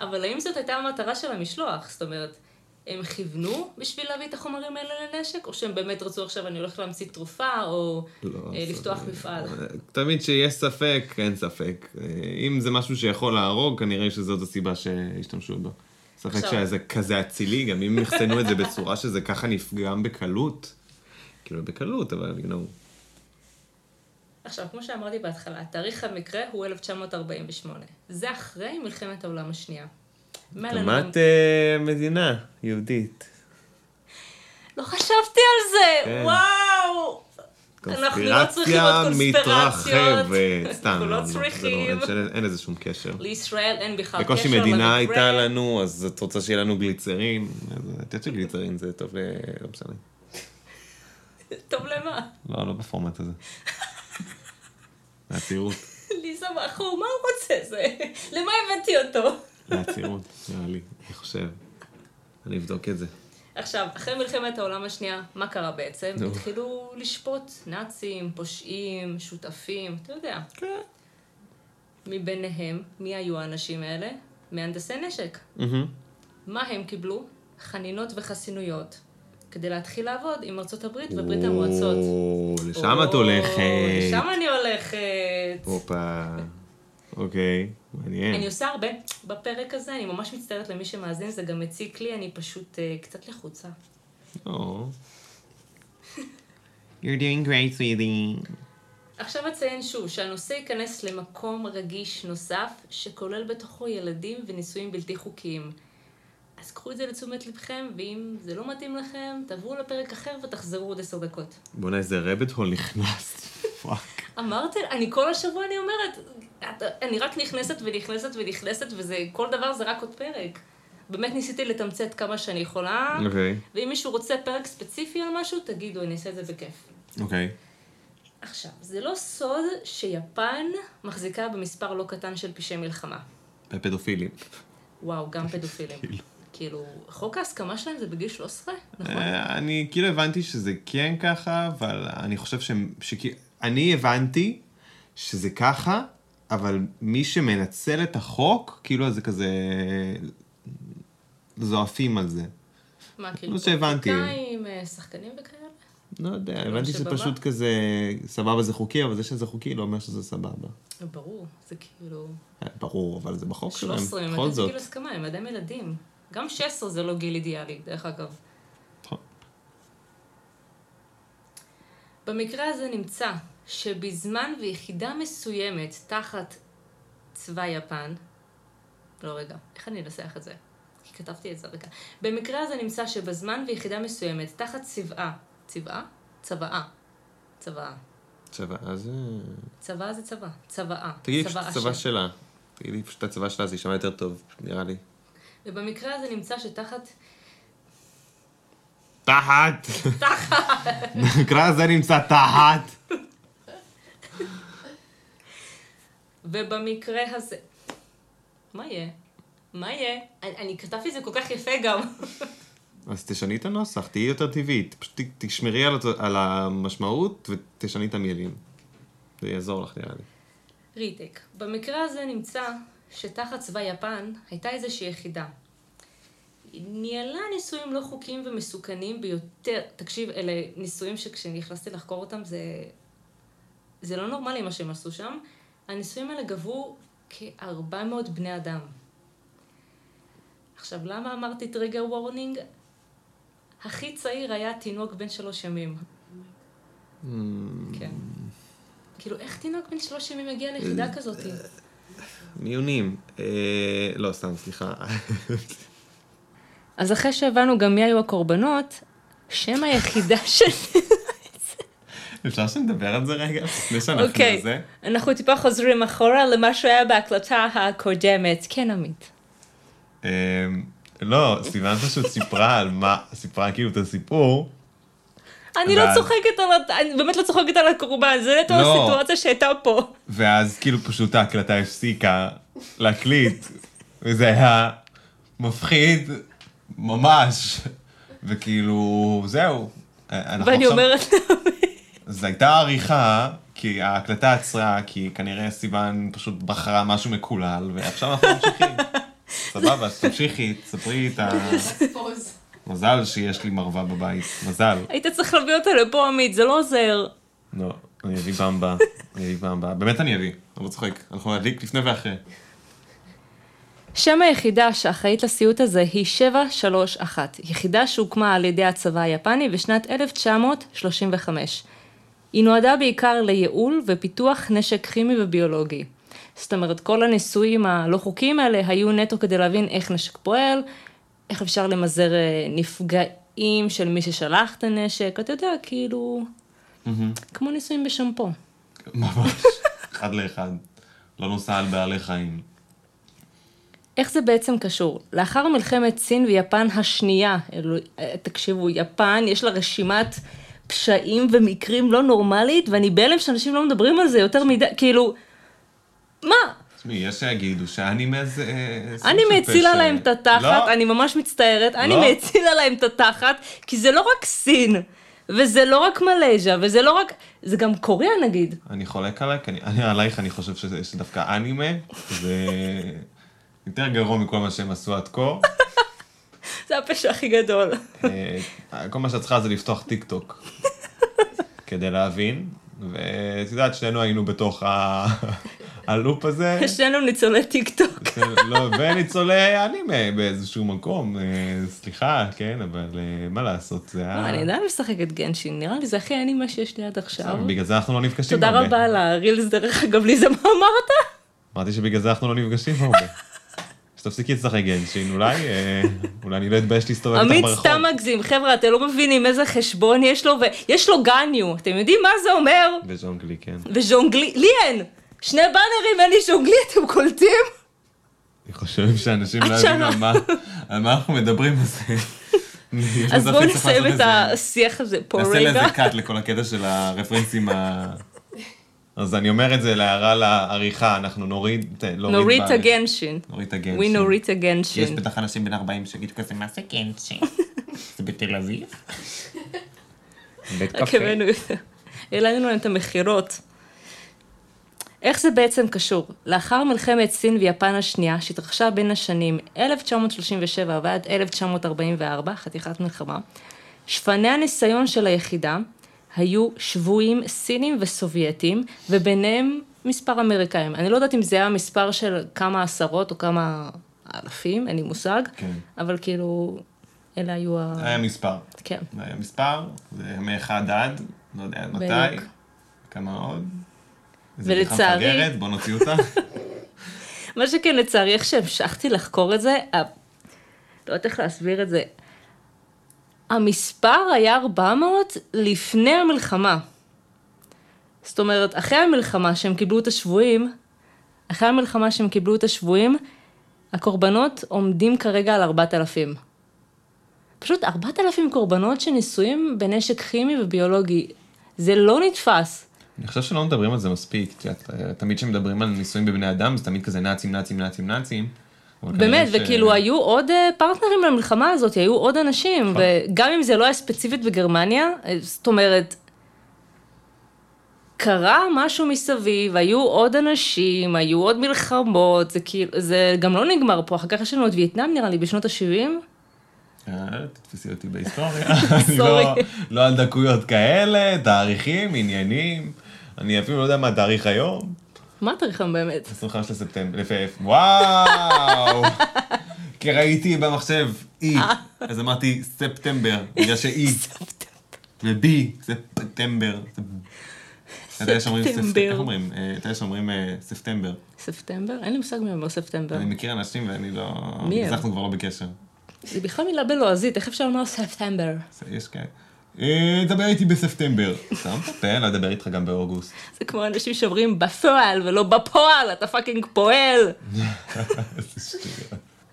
אבל האם זאת הייתה המטרה של המשלוח? זאת אומרת, הם כיוונו בשביל להביא את החומרים האלה לנשק, או שהם באמת רצו עכשיו אני הולך להמציא תרופה, או לא, אה, לפתוח. מפעל? תמיד שיש ספק, אין ספק. אה, אם זה משהו שיכול להרוג, כנראה שזאת הסיבה שהשתמשו בו. ספק עכשיו- שזה כזה אצילי, גם אם יחסנו את זה בצורה שזה ככה נפגם בקלות. כאילו בקלות, אבל you know. עכשיו, כמו שאמרתי בהתחלה, תאריך המקרה הוא 1948. זה אחרי מלחמת העולם השנייה. הקמת אה, מדינה יהודית. לא חשבתי על זה! כן. וואו! אנחנו לא צריכים עוד קונספירציות. סתם, אנחנו לא זה צריכים. אין- לזה שום קשר. לישראל אין בכלל קשר בקושי מדינה. הייתה לנו, אז את רוצה שיהיה לנו גליצרין? את יודעת שגליצרין זה טוב ל... לא משנה. טוב למה? לא, לא בפורמט הזה. מהצעירות. *laughs* ליזה מאחור, מה הוא רוצה זה? למה הבאתי אותו? *laughs* מהצעירות, נראה לי, אני חושב. אני אבדוק את זה. עכשיו, אחרי מלחמת העולם השנייה, מה קרה בעצם? נו. התחילו לשפוט נאצים, פושעים, שותפים, אתה יודע. כן. מביניהם, מי היו האנשים האלה? מהנדסי נשק. מה הם קיבלו? חנינות וחסינויות. כדי להתחיל לעבוד עם ארצות הברית וברית המועצות. או, לשם את או, הולכת. לשם אני הולכת. הופה. אוקיי, מעניין. אני עושה הרבה בפרק הזה, אני ממש מצטערת למי שמאזין, זה גם מציק לי, אני פשוט אה, קצת לחוצה. או. *laughs* You're doing great, sweetie. עכשיו אציין שוב שהנושא ייכנס למקום רגיש נוסף, שכולל בתוכו ילדים ונישואים בלתי חוקיים. אז קחו את זה לתשומת לבכם, ואם זה לא מתאים לכם, תעברו לפרק אחר ותחזרו עוד עשר דקות. בוא'נה, איזה rabbit hole נכנס. fuck. *laughs* אמרתי, אני כל השבוע אני אומרת, אני רק נכנסת ונכנסת ונכנסת, וזה, כל דבר זה רק עוד פרק. באמת ניסיתי לתמצת כמה שאני יכולה, אוקיי. ואם מישהו רוצה פרק ספציפי על משהו, תגידו, אני אעשה את זה בכיף. אוקיי. עכשיו, זה לא סוד שיפן מחזיקה במספר לא קטן של פשעי מלחמה. פדופילים. וואו, גם *laughs* פדופילים. כאילו, חוק ההסכמה שלהם זה בגיל 13, נכון? אה, אני כאילו הבנתי שזה כן ככה, אבל אני חושב ש... שכי- אני הבנתי שזה ככה, אבל מי שמנצל את החוק, כאילו זה כזה... זועפים על זה. מה, כאילו. פוליטיקאים, אה, שחקנים וכאלה? לא יודע, כאילו, הבנתי שזה? פשוט כזה, סבבה זה חוקי, אבל זה שזה חוקי לא אומר שזה סבבה. ברור, זה כאילו... אה, ברור, אבל זה בחוק שלהם, 13, הם בכל עדיין זאת. בגיל הסכמה, הם עדיין ילדים. גם 16 זה לא גיל אידיאלי, דרך אגב. נכון. במקרה הזה נמצא שבזמן ויחידה מסוימת תחת צבא יפן, לא רגע, איך אני אנסח את זה? כי כתבתי את זה רגע. במקרה הזה נמצא שבזמן ויחידה מסוימת תחת צבאה, צבאה? צוואה. צוואה. צבא, אז... אה, צבא זה צבא. צוואה. תגידי פשוט הצבא. שלה. תגידי פשוט הצבא שלה, זה יישמע יותר טוב, נראה לי. ובמקרה הזה נמצא שתחת... תחת! נקרא זה נמצא תחת! ובמקרה הזה, מה יהיה? מה יהיה? אני, אני כתבתי את זה כל כך יפה גם. אז תשני את הנוסח, תהיי יותר טבעית. פשוט תשמרי על, על המשמעות ותשני את המילים. זה יעזור לך, נראה לי. ריטק. במקרה הזה נמצא שתחת צבא יפן הייתה איזושהי יחידה. היא ניהלה ניסויים לא חוקיים ומסוכנים ביותר. תקשיב, אלה ניסויים שכשנכנסתי לחקור אותם זה... זה לא נורמלי מה שהם עשו שם. הניסויים האלה גבו כ-400 בני אדם. עכשיו, למה אמרתי טריגר וורנינג? הכי צעיר היה תינוק בן שלוש ימים. כן. כאילו, איך תינוק בן שלוש ימים מגיע ליחידה כזאת? מיונים. אה, לא, סתם, סליחה. אז אחרי שהבנו גם מי היו הקורבנות, שם היחידה *laughs* של... *laughs* אפשר שנדבר על זה רגע? לפני שאנחנו אוקיי, בזה? אנחנו טיפה חוזרים אחורה למה שהיה בהקלטה הקודמת. כן, עמית. אה, לא, סיוון פשוט סיפרה על מה, סיפרה כאילו את הסיפור. אני לא צוחקת על... אני באמת לא צוחקת על הקורבן, זה נטו לא. הסיטואציה שהייתה פה. ואז כאילו פשוט ההקלטה הפסיקה להקליט, וזה היה מפחיד ממש, וכאילו, זהו. ואני אומרת, זו הייתה עריכה, כי ההקלטה עצרה, כי כנראה סיוון פשוט בחרה משהו מקולל, ועכשיו אנחנו ממשיכים. *laughs* סבבה, אז תמשיכי, תספרי את ה... *laughs* מזל שיש לי מרווה בבית, מזל. היית צריך להביא אותה לפה, עמית, זה לא עוזר. לא, אני אביא פעם הבאה, אני אביא פעם הבאה. באמת אני אביא, אני לא צוחק. אנחנו נדליק לפני ואחרי. שם היחידה שאחראית לסיוט הזה היא 731, יחידה שהוקמה על ידי הצבא היפני בשנת 1935. היא נועדה בעיקר לייעול ופיתוח נשק כימי וביולוגי. זאת אומרת, כל הניסויים הלא חוקיים האלה היו נטו כדי להבין איך נשק פועל, איך אפשר למזער אה, נפגעים של מי ששלח את הנשק, אתה יודע, כאילו, כמו ניסויים בשמפו. ממש, *laughs* אחד לאחד. לא נוסע על בעלי חיים. איך זה בעצם קשור? לאחר מלחמת סין ויפן השנייה, אלו, אה, תקשיבו, יפן יש לה רשימת פשעים ומקרים לא נורמלית, ואני בהלם שאנשים לא מדברים על זה יותר מדי, כאילו, מה? תשמעי, יש שיגידו שהאנימה זה... סוג אנימה של הצילה פשע. להם את התחת, לא, אני ממש מצטערת, אנימה הצילה להם את התחת, כי זה לא רק סין, וזה לא רק מלז'ה, וזה לא רק, זה גם קוריאה נגיד. אני חולק עלייך, אני, אני עלייך אני חושב שזה, שדווקא אנימה זה *laughs* יותר גרוע מכל מה שהם עשו עד כה. *laughs* זה הפשע הכי גדול. אה, כל מה שאת צריכה זה לפתוח טיק טוק *laughs* כדי להבין, ואת יודעת, שנינו היינו בתוך ה... *laughs* הלופ הזה, שנינו ניצולי טיק טוק. *laughs* לא, וניצולי אנימה באיזשהו מקום, אה, סליחה, כן, אבל אה, מה לעשות, זה לא, היה... אני עדיין משחקת גנשין, נראה לי זה הכי אנימה שיש לי עד עכשיו. בגלל זה אנחנו לא נפגשים תודה הרבה. רבה על הרילס, דרך אגב, ליזה, מה אמרת? אמרתי שבגלל זה אנחנו לא נפגשים הרבה. *laughs* שתפסיקי לשחק גנשין, אולי, אה, אולי אני לא אתבייש להסתובב איתך עמית ברחוב. סתם מגזים, חבר'ה, אתם לא מבינים איזה חשבון יש לו, ויש לו גניו, אתם יודעים מה זה אומר? וז'ונגלי, כן. וז'ונגלי, לי אין! שני באנרים, אין לי ז'ונגלי, אתם קולטים? אני חושב שאנשים לא שנה. על מה- אנחנו מדברים, *laughs* אז... אז בואו נסיים את השיח הזה פה נעשה רגע. לזה קאט לכל הקטע של הרפרנסים ה... אז אני אומר את זה להערה לעריכה, אנחנו נוריד... לא נוריד את הגנשין. נוריד את We הגנשין. נוריד את יש הגנשין. בטח אנשים בן 40 שיגידו כזה, מה זה גנשין? *laughs* זה בתל אביב? בית קפה. העלינו להם את המכירות. איך זה בעצם קשור? לאחר מלחמת סין ויפן השנייה, שהתרחשה בין השנים 1937 ועד 1944, חתיכת מלחמה, שפני הניסיון של היחידה היו שבויים סינים וסובייטים, וביניהם מספר אמריקאים. אני לא יודעת אם זה היה מספר של כמה עשרות או כמה אלפים, אין לי מושג, כן. אבל כאילו, אלה היו ה... היה מספר. כן. היה מספר, זה מאחד עד, לא יודע עד מתי. כמה עוד. איזה ולצערי- מפגרת, בוא נוציא אותה. *laughs* מה שכן, לצערי, איך שהמשכתי לחקור את זה, לא יודעת איך להסביר את זה. המספר היה 400 לפני המלחמה. זאת אומרת, אחרי המלחמה שהם קיבלו את השבויים, אחרי המלחמה שהם קיבלו את השבויים, הקורבנות עומדים כרגע על 4,000. פשוט 4,000 קורבנות שניסויים בנשק כימי וביולוגי. זה לא נתפס. אני חושב שלא מדברים על זה מספיק. יודעת, תמיד כשמדברים על ניסויים בבני אדם, זה תמיד כזה נאצים, נאצים, נאצים, נאצים. באמת, כנראה ש- וכאילו היו עוד אה, פרטנרים למלחמה הזאת, היו עוד אנשים, נכון. וגם אם זה לא היה ספציפית בגרמניה, אה, זאת אומרת, קרה משהו מסביב, היו עוד אנשים, היו עוד מלחמות, זה כאילו, זה גם לא נגמר פה, אחר כך יש לנו את וייטנאם נראה לי, בשנות ה-70. אה, תתפסי אותי בהיסטוריה. *laughs* אני לא-. לא על דקויות כאלה, תאריכים, עניינים. אני אפילו לא יודע מה התאריך היום. מה התאריך היום באמת? 25 לספטמבר, לפף, וואו! *laughs* כי ראיתי במחשב אי, אז אמרתי ספטמבר, בגלל שאי, *laughs* וב, ספטמבר. אתה יודע שאומרים? אה, אה, ספטמבר. ספטמבר? אין לי מושג מי אומר ספטמבר. אני מכיר אנשים ואני לא... מי הם? אנחנו כבר לא בקשר. זה בכלל מילה בלועזית, איך אפשר לומר ספטמבר? יש כאלה. אה, דבר איתי בספטמבר. שם את הפה, לא אדבר איתך גם באוגוסט. זה כמו אנשים שאומרים בפועל ולא בפועל, אתה fucking פועל. *laughs*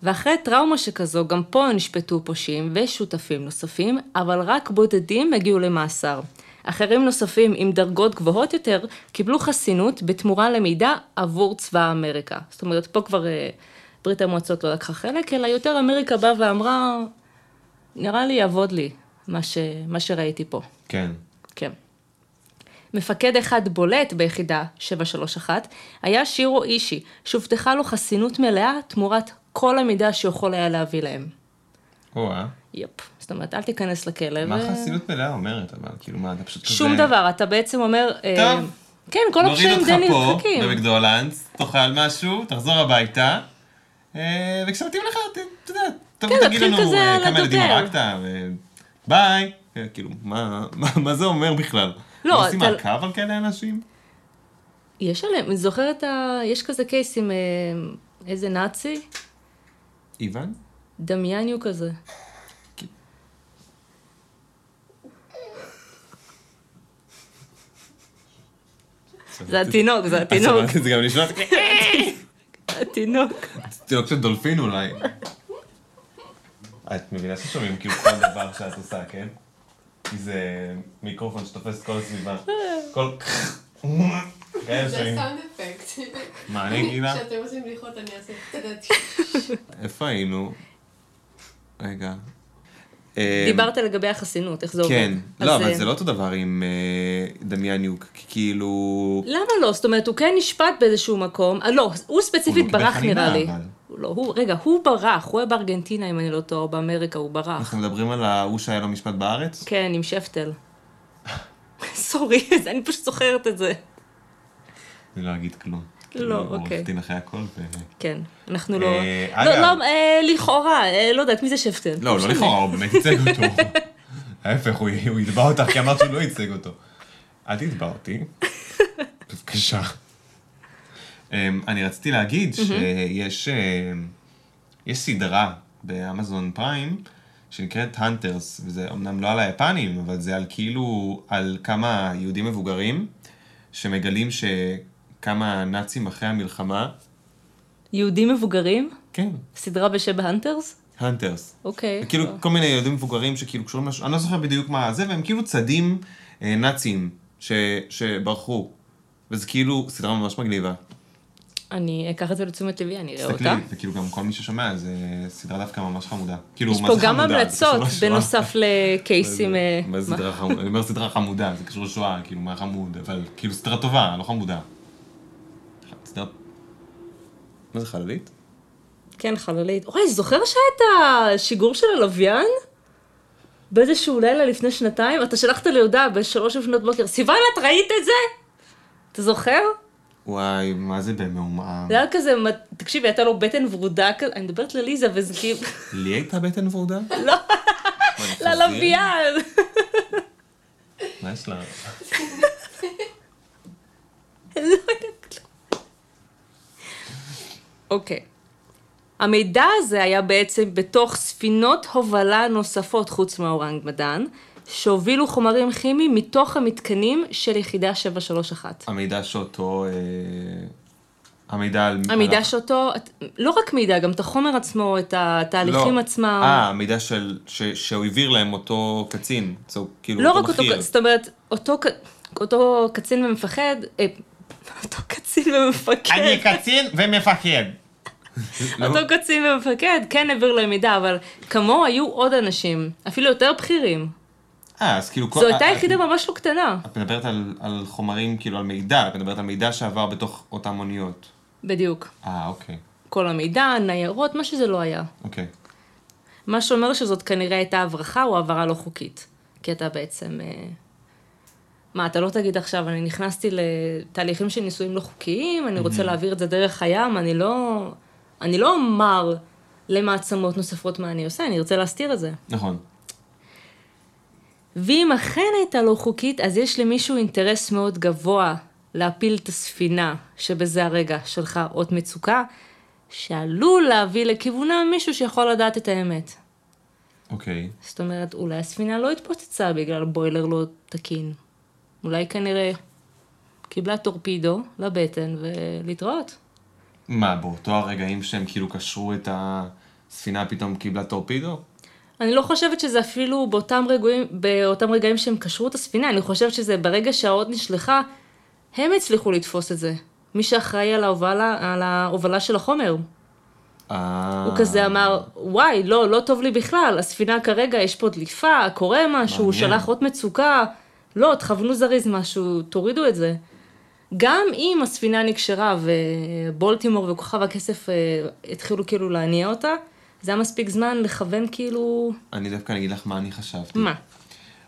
ואחרי טראומה שכזו, גם פה נשפטו פושעים ושותפים נוספים, אבל רק בודדים הגיעו למאסר. אחרים נוספים עם דרגות גבוהות יותר קיבלו חסינות בתמורה למידע עבור צבא אמריקה. זאת אומרת, פה כבר אה, ברית המועצות לא לקחה חלק, אלא יותר אמריקה באה ואמרה, נראה לי יעבוד לי מה, ש... מה שראיתי פה. כן. כן. מפקד אחד בולט ביחידה 731 היה שירו אישי, שהובטחה לו חסינות מלאה תמורת כל המידע שיכול היה להביא להם. או-אה. יפ. זאת אומרת, אל תיכנס לכלא. מה ו- חסינות מלאה אומרת, אבל כאילו מה, אתה פשוט כזה... שום דבר, אתה בעצם אומר... אה, טוב. כן, כל נוריד הפשעים אותך די פה, נדחקים. במקדולנס, תאכל משהו, תחזור הביתה, אה, וכשמתאים לך, אתה יודע, כן, תגיד לנו כזה אה, כמה. ילדים הרגת, וביי. אה, כאילו, מה מה- מה זה אומר בכלל? לא, עושים אתה- מעקב על כאלה אנשים? יש עליהם, אני זוכרת, ה- יש כזה קייס עם אה, איזה נאצי, איוון? דמייניו כזה. זה התינוק, זה התינוק, זה גם נשמע *laughs* התינוק. תינוק של דולפין אולי. את מבינה ששומעים כאילו כל דבר שאת עושה, כן? כי זה מיקרופון שתופס את כל הסביבה. כל... כאלה זה. סאונד אפקט. מה אני אגיד לה? כשאתם עושים בדיחות אני אעשה. איפה היינו? רגע. אה, דיברת לגבי החסינות, איך זה עובד. כן. לא, אבל אה, זה לא אותו דבר עם אה, דמיאניוק, כי כאילו... למה לא? זאת אומרת, הוא כן נשפט באיזשהו מקום. אה, לא, הוא ספציפית ברח חנינה, נראה לי. הוא לא, הוא, רגע, הוא ברח, הוא היה בארגנטינה אם אני לא טועה, באמריקה, הוא ברח. אנחנו מדברים על ההוא שהיה לו משפט בארץ? כן, עם שפטל. סורי, אני פשוט זוכרת את זה. אני לא אגיד כלום. לא, כאילו, הוא אוקיי. עורך דין אחרי הכל. ו- כן, אנחנו לא... אה, לא, אגב- לא, אה, לכאורה, אה, לא יודעת, מי זה שפטל? לא, לא. לכאורה, הוא באמת ייצג אותו. *laughs* ההפך, הוא הוא יתבע אותך כי אמרת שהוא לא ייצג אותו. אל תתבע אותי. *laughs* בבקשה. אמ, אני רציתי להגיד שיש אמ, יש סדרה באמזון פריים שנקראת הנטרס, וזה אמנם לא על היפנים, אבל זה על כאילו, על כמה יהודים מבוגרים שמגלים שכמה נאצים אחרי המלחמה, יהודים מבוגרים? כן, סדרה בשם הנטרס? הנטרס. אוקיי. כאילו כל מיני ילדים מבוגרים שכאילו קשורים לש... אני לא זוכר בדיוק מה זה, והם כאילו צדים אה, נאצים ש... שברחו. וזה כאילו סדרה ממש מגניבה. אני אקח את זה לתשומת לבי, אני אראה תסתכלי, אותה. וכאילו גם כל מי ששומע, זה סדרה דווקא ממש חמודה. כאילו, יש פה גם המלצות, לשואה. בנוסף לקייסים... אה, מה זה? סדרה חמודה? אני אומר סדרה חמודה, זה קשור לשואה, כאילו, מה חמוד, אבל כאילו סדרה טובה, לא חמודה. סדרה... מה זה חללית? כן, חללית. אוי, זוכר שהיה את השיגור של הלוויין? באיזשהו לילה לפני שנתיים? אתה שלחת לי הודעה בשלוש לפנות בוקר, סיוון, את ראית את זה? אתה זוכר? וואי, מה זה במעומעם? זה היה כזה, תקשיבי, הייתה לו בטן ורודה כזה, אני מדברת לליזה, וזה כאילו, לי הייתה בטן ורודה? *laughs* לא, מה, אני חזיר? ללוויין. מה יש לה? לא יודעת כלום. אוקיי. המידע הזה היה בעצם בתוך ספינות הובלה נוספות חוץ מהאורנג מדן, שהובילו חומרים כימיים מתוך המתקנים של יחידה 731. המידע שאותו... אה, המידע על... המידע על- שאותו, לא רק מידע, גם את החומר עצמו, את התהליכים לא. עצמם. אה, המידע של... ש- שהוא העביר להם אותו קצין. So, כאילו, לא אותו רק אותו, בכיר. זאת אומרת, אותו, ק- אותו קצין ומפחד, אה, אותו קצין ומפקד. קצין ומפקד. לא? אותו קצין ומפקד כן העביר להם מידע, אבל כמוהו היו עוד אנשים, אפילו יותר בכירים. אה, אז כאילו... זו הייתה יחידה ממש לא קטנה. את מדברת על, על חומרים, כאילו על מידע, את מדברת על מידע שעבר בתוך אותן אוניות. בדיוק. אה, אוקיי. כל המידע, ניירות, מה שזה לא היה. אוקיי. מה שאומר שזאת כנראה הייתה הברחה או העברה לא חוקית. כי אתה בעצם... אה, מה, אתה לא תגיד עכשיו, אני נכנסתי לתהליכים של נישואים לא חוקיים, אני רוצה להעביר את זה דרך הים, אני לא... אני לא אומר למעצמות נוספות מה אני עושה, אני ארצה להסתיר את זה. נכון. ואם אכן הייתה לא חוקית, אז יש למישהו אינטרס מאוד גבוה להפיל את הספינה, שבזה הרגע שלך אות מצוקה, שעלול להביא לכיוונה מישהו שיכול לדעת את האמת. אוקיי. זאת אומרת, אולי הספינה לא התפוצצה בגלל בוילר לא תקין. אולי כנראה קיבלה טורפידו לבטן ולהתראות. מה, באותו הרגעים שהם כאילו קשרו את הספינה פתאום קיבלה טורפידו? אני לא חושבת שזה אפילו באותם רגעים, באותם רגעים שהם קשרו את הספינה, אני חושבת שזה ברגע שהאות נשלחה, הם הצליחו לתפוס את זה. מי שאחראי על ההובלה, על ההובלה של החומר. אה... הוא כזה אמר, וואי, לא, לא טוב לי בכלל, הספינה כרגע, יש פה דליפה, קורה משהו, הוא. שלח אות מצוקה, לא, תכוונו זריז משהו, תורידו את זה. גם אם הספינה נקשרה ובולטימור וכוכב הכסף אה, התחילו כאילו להניע אותה, זה היה מספיק זמן לכוון כאילו... אני דווקא אגיד לך מה אני חשבתי. מה?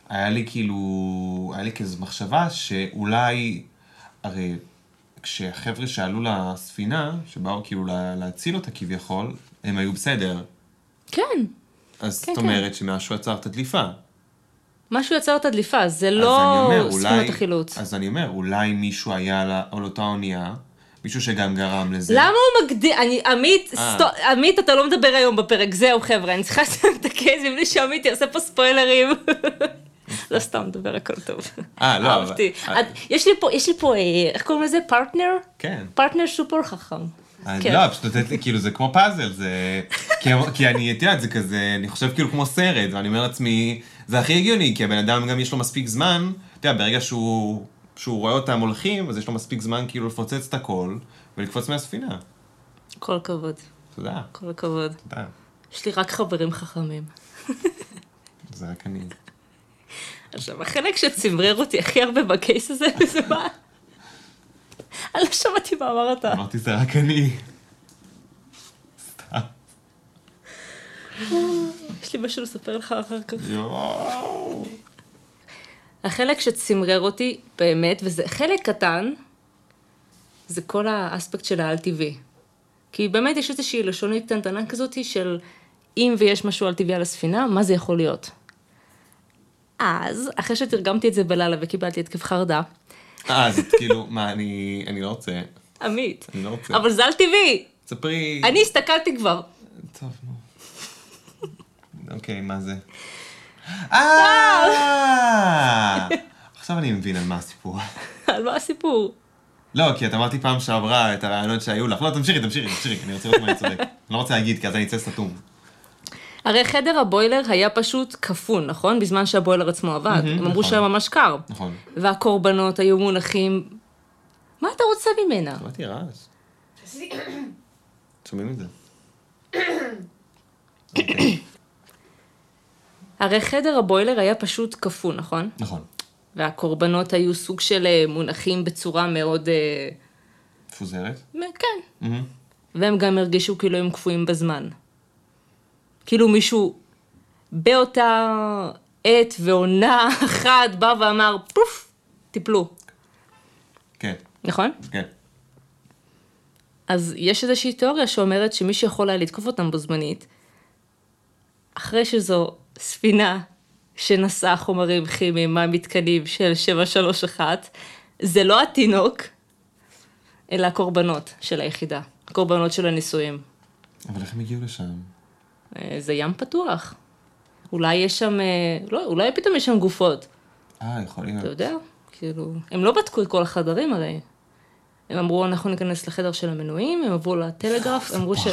היה לי כאילו, היה לי כזו מחשבה שאולי, הרי כשהחבר'ה שעלו לספינה, שבאו כאילו לה- להציל אותה כביכול, הם היו בסדר. כן, אז כן, זאת כן. אומרת שמשהו עצר את הדליפה. משהו יצר את הדליפה, זה לא ספינות החילוץ. אז אני אומר, אולי מישהו היה על אותה אונייה, מישהו שגם גרם לזה. למה הוא מגדיר, אני, עמית, אה. stop, עמית, אתה לא מדבר היום בפרק, זהו חבר'ה, אני צריכה לסיים *laughs* את ה case מבלי שעמית יעשה פה ספוילרים. *laughs* לא סתם מדבר הכל טוב. אה, לא, אהבתי. אה. יש לי פה, יש לי פה, אה, איך קוראים לזה? פרטנר? כן. פרטנר סופר חכם. כן. לא, פשוט נותנת לי, כאילו, זה כמו פאזל, זה... כי, כי אני, את יודעת, זה כזה, אני חושב כאילו כמו סרט, ואני אומר לעצמי, זה הכי הגיוני, כי הבן אדם גם יש לו מספיק זמן, אתה יודע, ברגע שהוא, שהוא רואה אותם הולכים, אז יש לו מספיק זמן כאילו לפוצץ את הכל, ולקפוץ מהספינה. כל הכבוד, תודה, כל הכבוד. תודה. יש לי רק חברים חכמים. *laughs* זה רק אני. עכשיו, החלק שצמרר אותי הכי הרבה בקייס הזה, *laughs* זה מה? אני לא שמעתי מה אמרת. אמרתי, זה רק אני. סתם. יש לי משהו לספר לך אחר כך. יואו. החלק שצמרר אותי, באמת, וזה חלק קטן, זה כל האספקט של העל-טבעי. כי באמת יש איזושהי לשונית קטנטנה כזאת של אם ויש משהו על-טבעי על הספינה, מה זה יכול להיות? אז, אחרי שתרגמתי את זה בלילה וקיבלתי התקף חרדה, אז כאילו, מה, אני, אני לא רוצה, עמית, אני לא רוצה. אבל זה על-טבעי! ספרי. אני הסתכלתי כבר. טוב, נו. אוקיי, מה זה? אה! *laughs* עכשיו אני מבין על מה הסיפור. על מה הסיפור? לא, כי את אמרתי פעם שעברה את הרעיונות שהיו לך. לא, תמשיכי, תמשיכי, תמשיכי, אני רוצה לראות מה אני צודק. *laughs* אני לא רוצה להגיד, כי אז אני אצא סתום. הרי חדר הבוילר היה פשוט קפון, נכון? בזמן שהבוילר עצמו עבד. הם אמרו נכון. שהיה ממש קר. נכון. והקורבנות היו מונחים... מה אתה רוצה ממנה? שמעתי רעש. שומעים את זה? *coughs* הרי חדר הבוילר היה פשוט קפוא, נכון? נכון. והקורבנות היו סוג של אה, מונחים בצורה מאוד... אה, מפוזרת? כן. מהמם. והם גם הרגישו כאילו הם קפואים בזמן. כאילו מישהו באותה עת ועונה *laughs* אחת בא ואמר, פוף, טיפלו. כן, נכון? כן. אז יש איזושהי תיאוריה שאומרת שמי שיכול היה לתקוף אותם בו זמנית, אחרי שזו ספינה שנשאה חומרים כימיים מהמתקנים של 731, זה לא התינוק, אלא הקורבנות של היחידה, הקורבנות של הניסויים. אבל איך הם הגיעו לשם? אה, זה ים פתוח. אולי יש שם, אה, לא, אולי פתאום יש שם גופות. אה, יכול להיות. אתה יודע, כאילו, הם לא בדקו את כל החדרים הרי. הם אמרו, אנחנו ניכנס לחדר של המנויים, הם עברו לטלגרף, הם אמרו ש...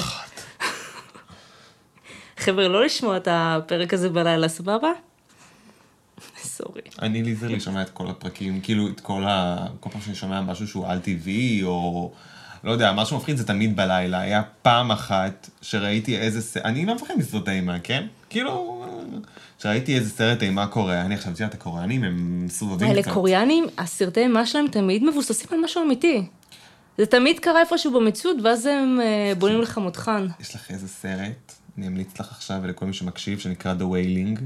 חבר'ה, לא לשמוע את הפרק הזה בלילה, סבבה? סורי. אני ליזרלי שומע את כל הפרקים, כאילו את כל ה... כל פעם שאני שומע משהו שהוא על טבעי, או, לא יודע, משהו מפחיד זה תמיד בלילה. היה פעם אחת שראיתי איזה סרט, אני לא מפחד מסרטי אימה, כן? כאילו, שראיתי איזה סרט אימה קוריאני, עכשיו, את יודעת, הקוריאנים הם מסובבים אלה קצת. קוריאנים, הסרטי אימה שלהם תמיד מבוססים על משהו אמיתי. זה תמיד קרה איפשהו במציאות, ואז הם אה, בונים לך מותחן. יש לך איזה סרט, אני אמליץ לך עכשיו ולכל מי שמקשיב, שנקרא The Wailing.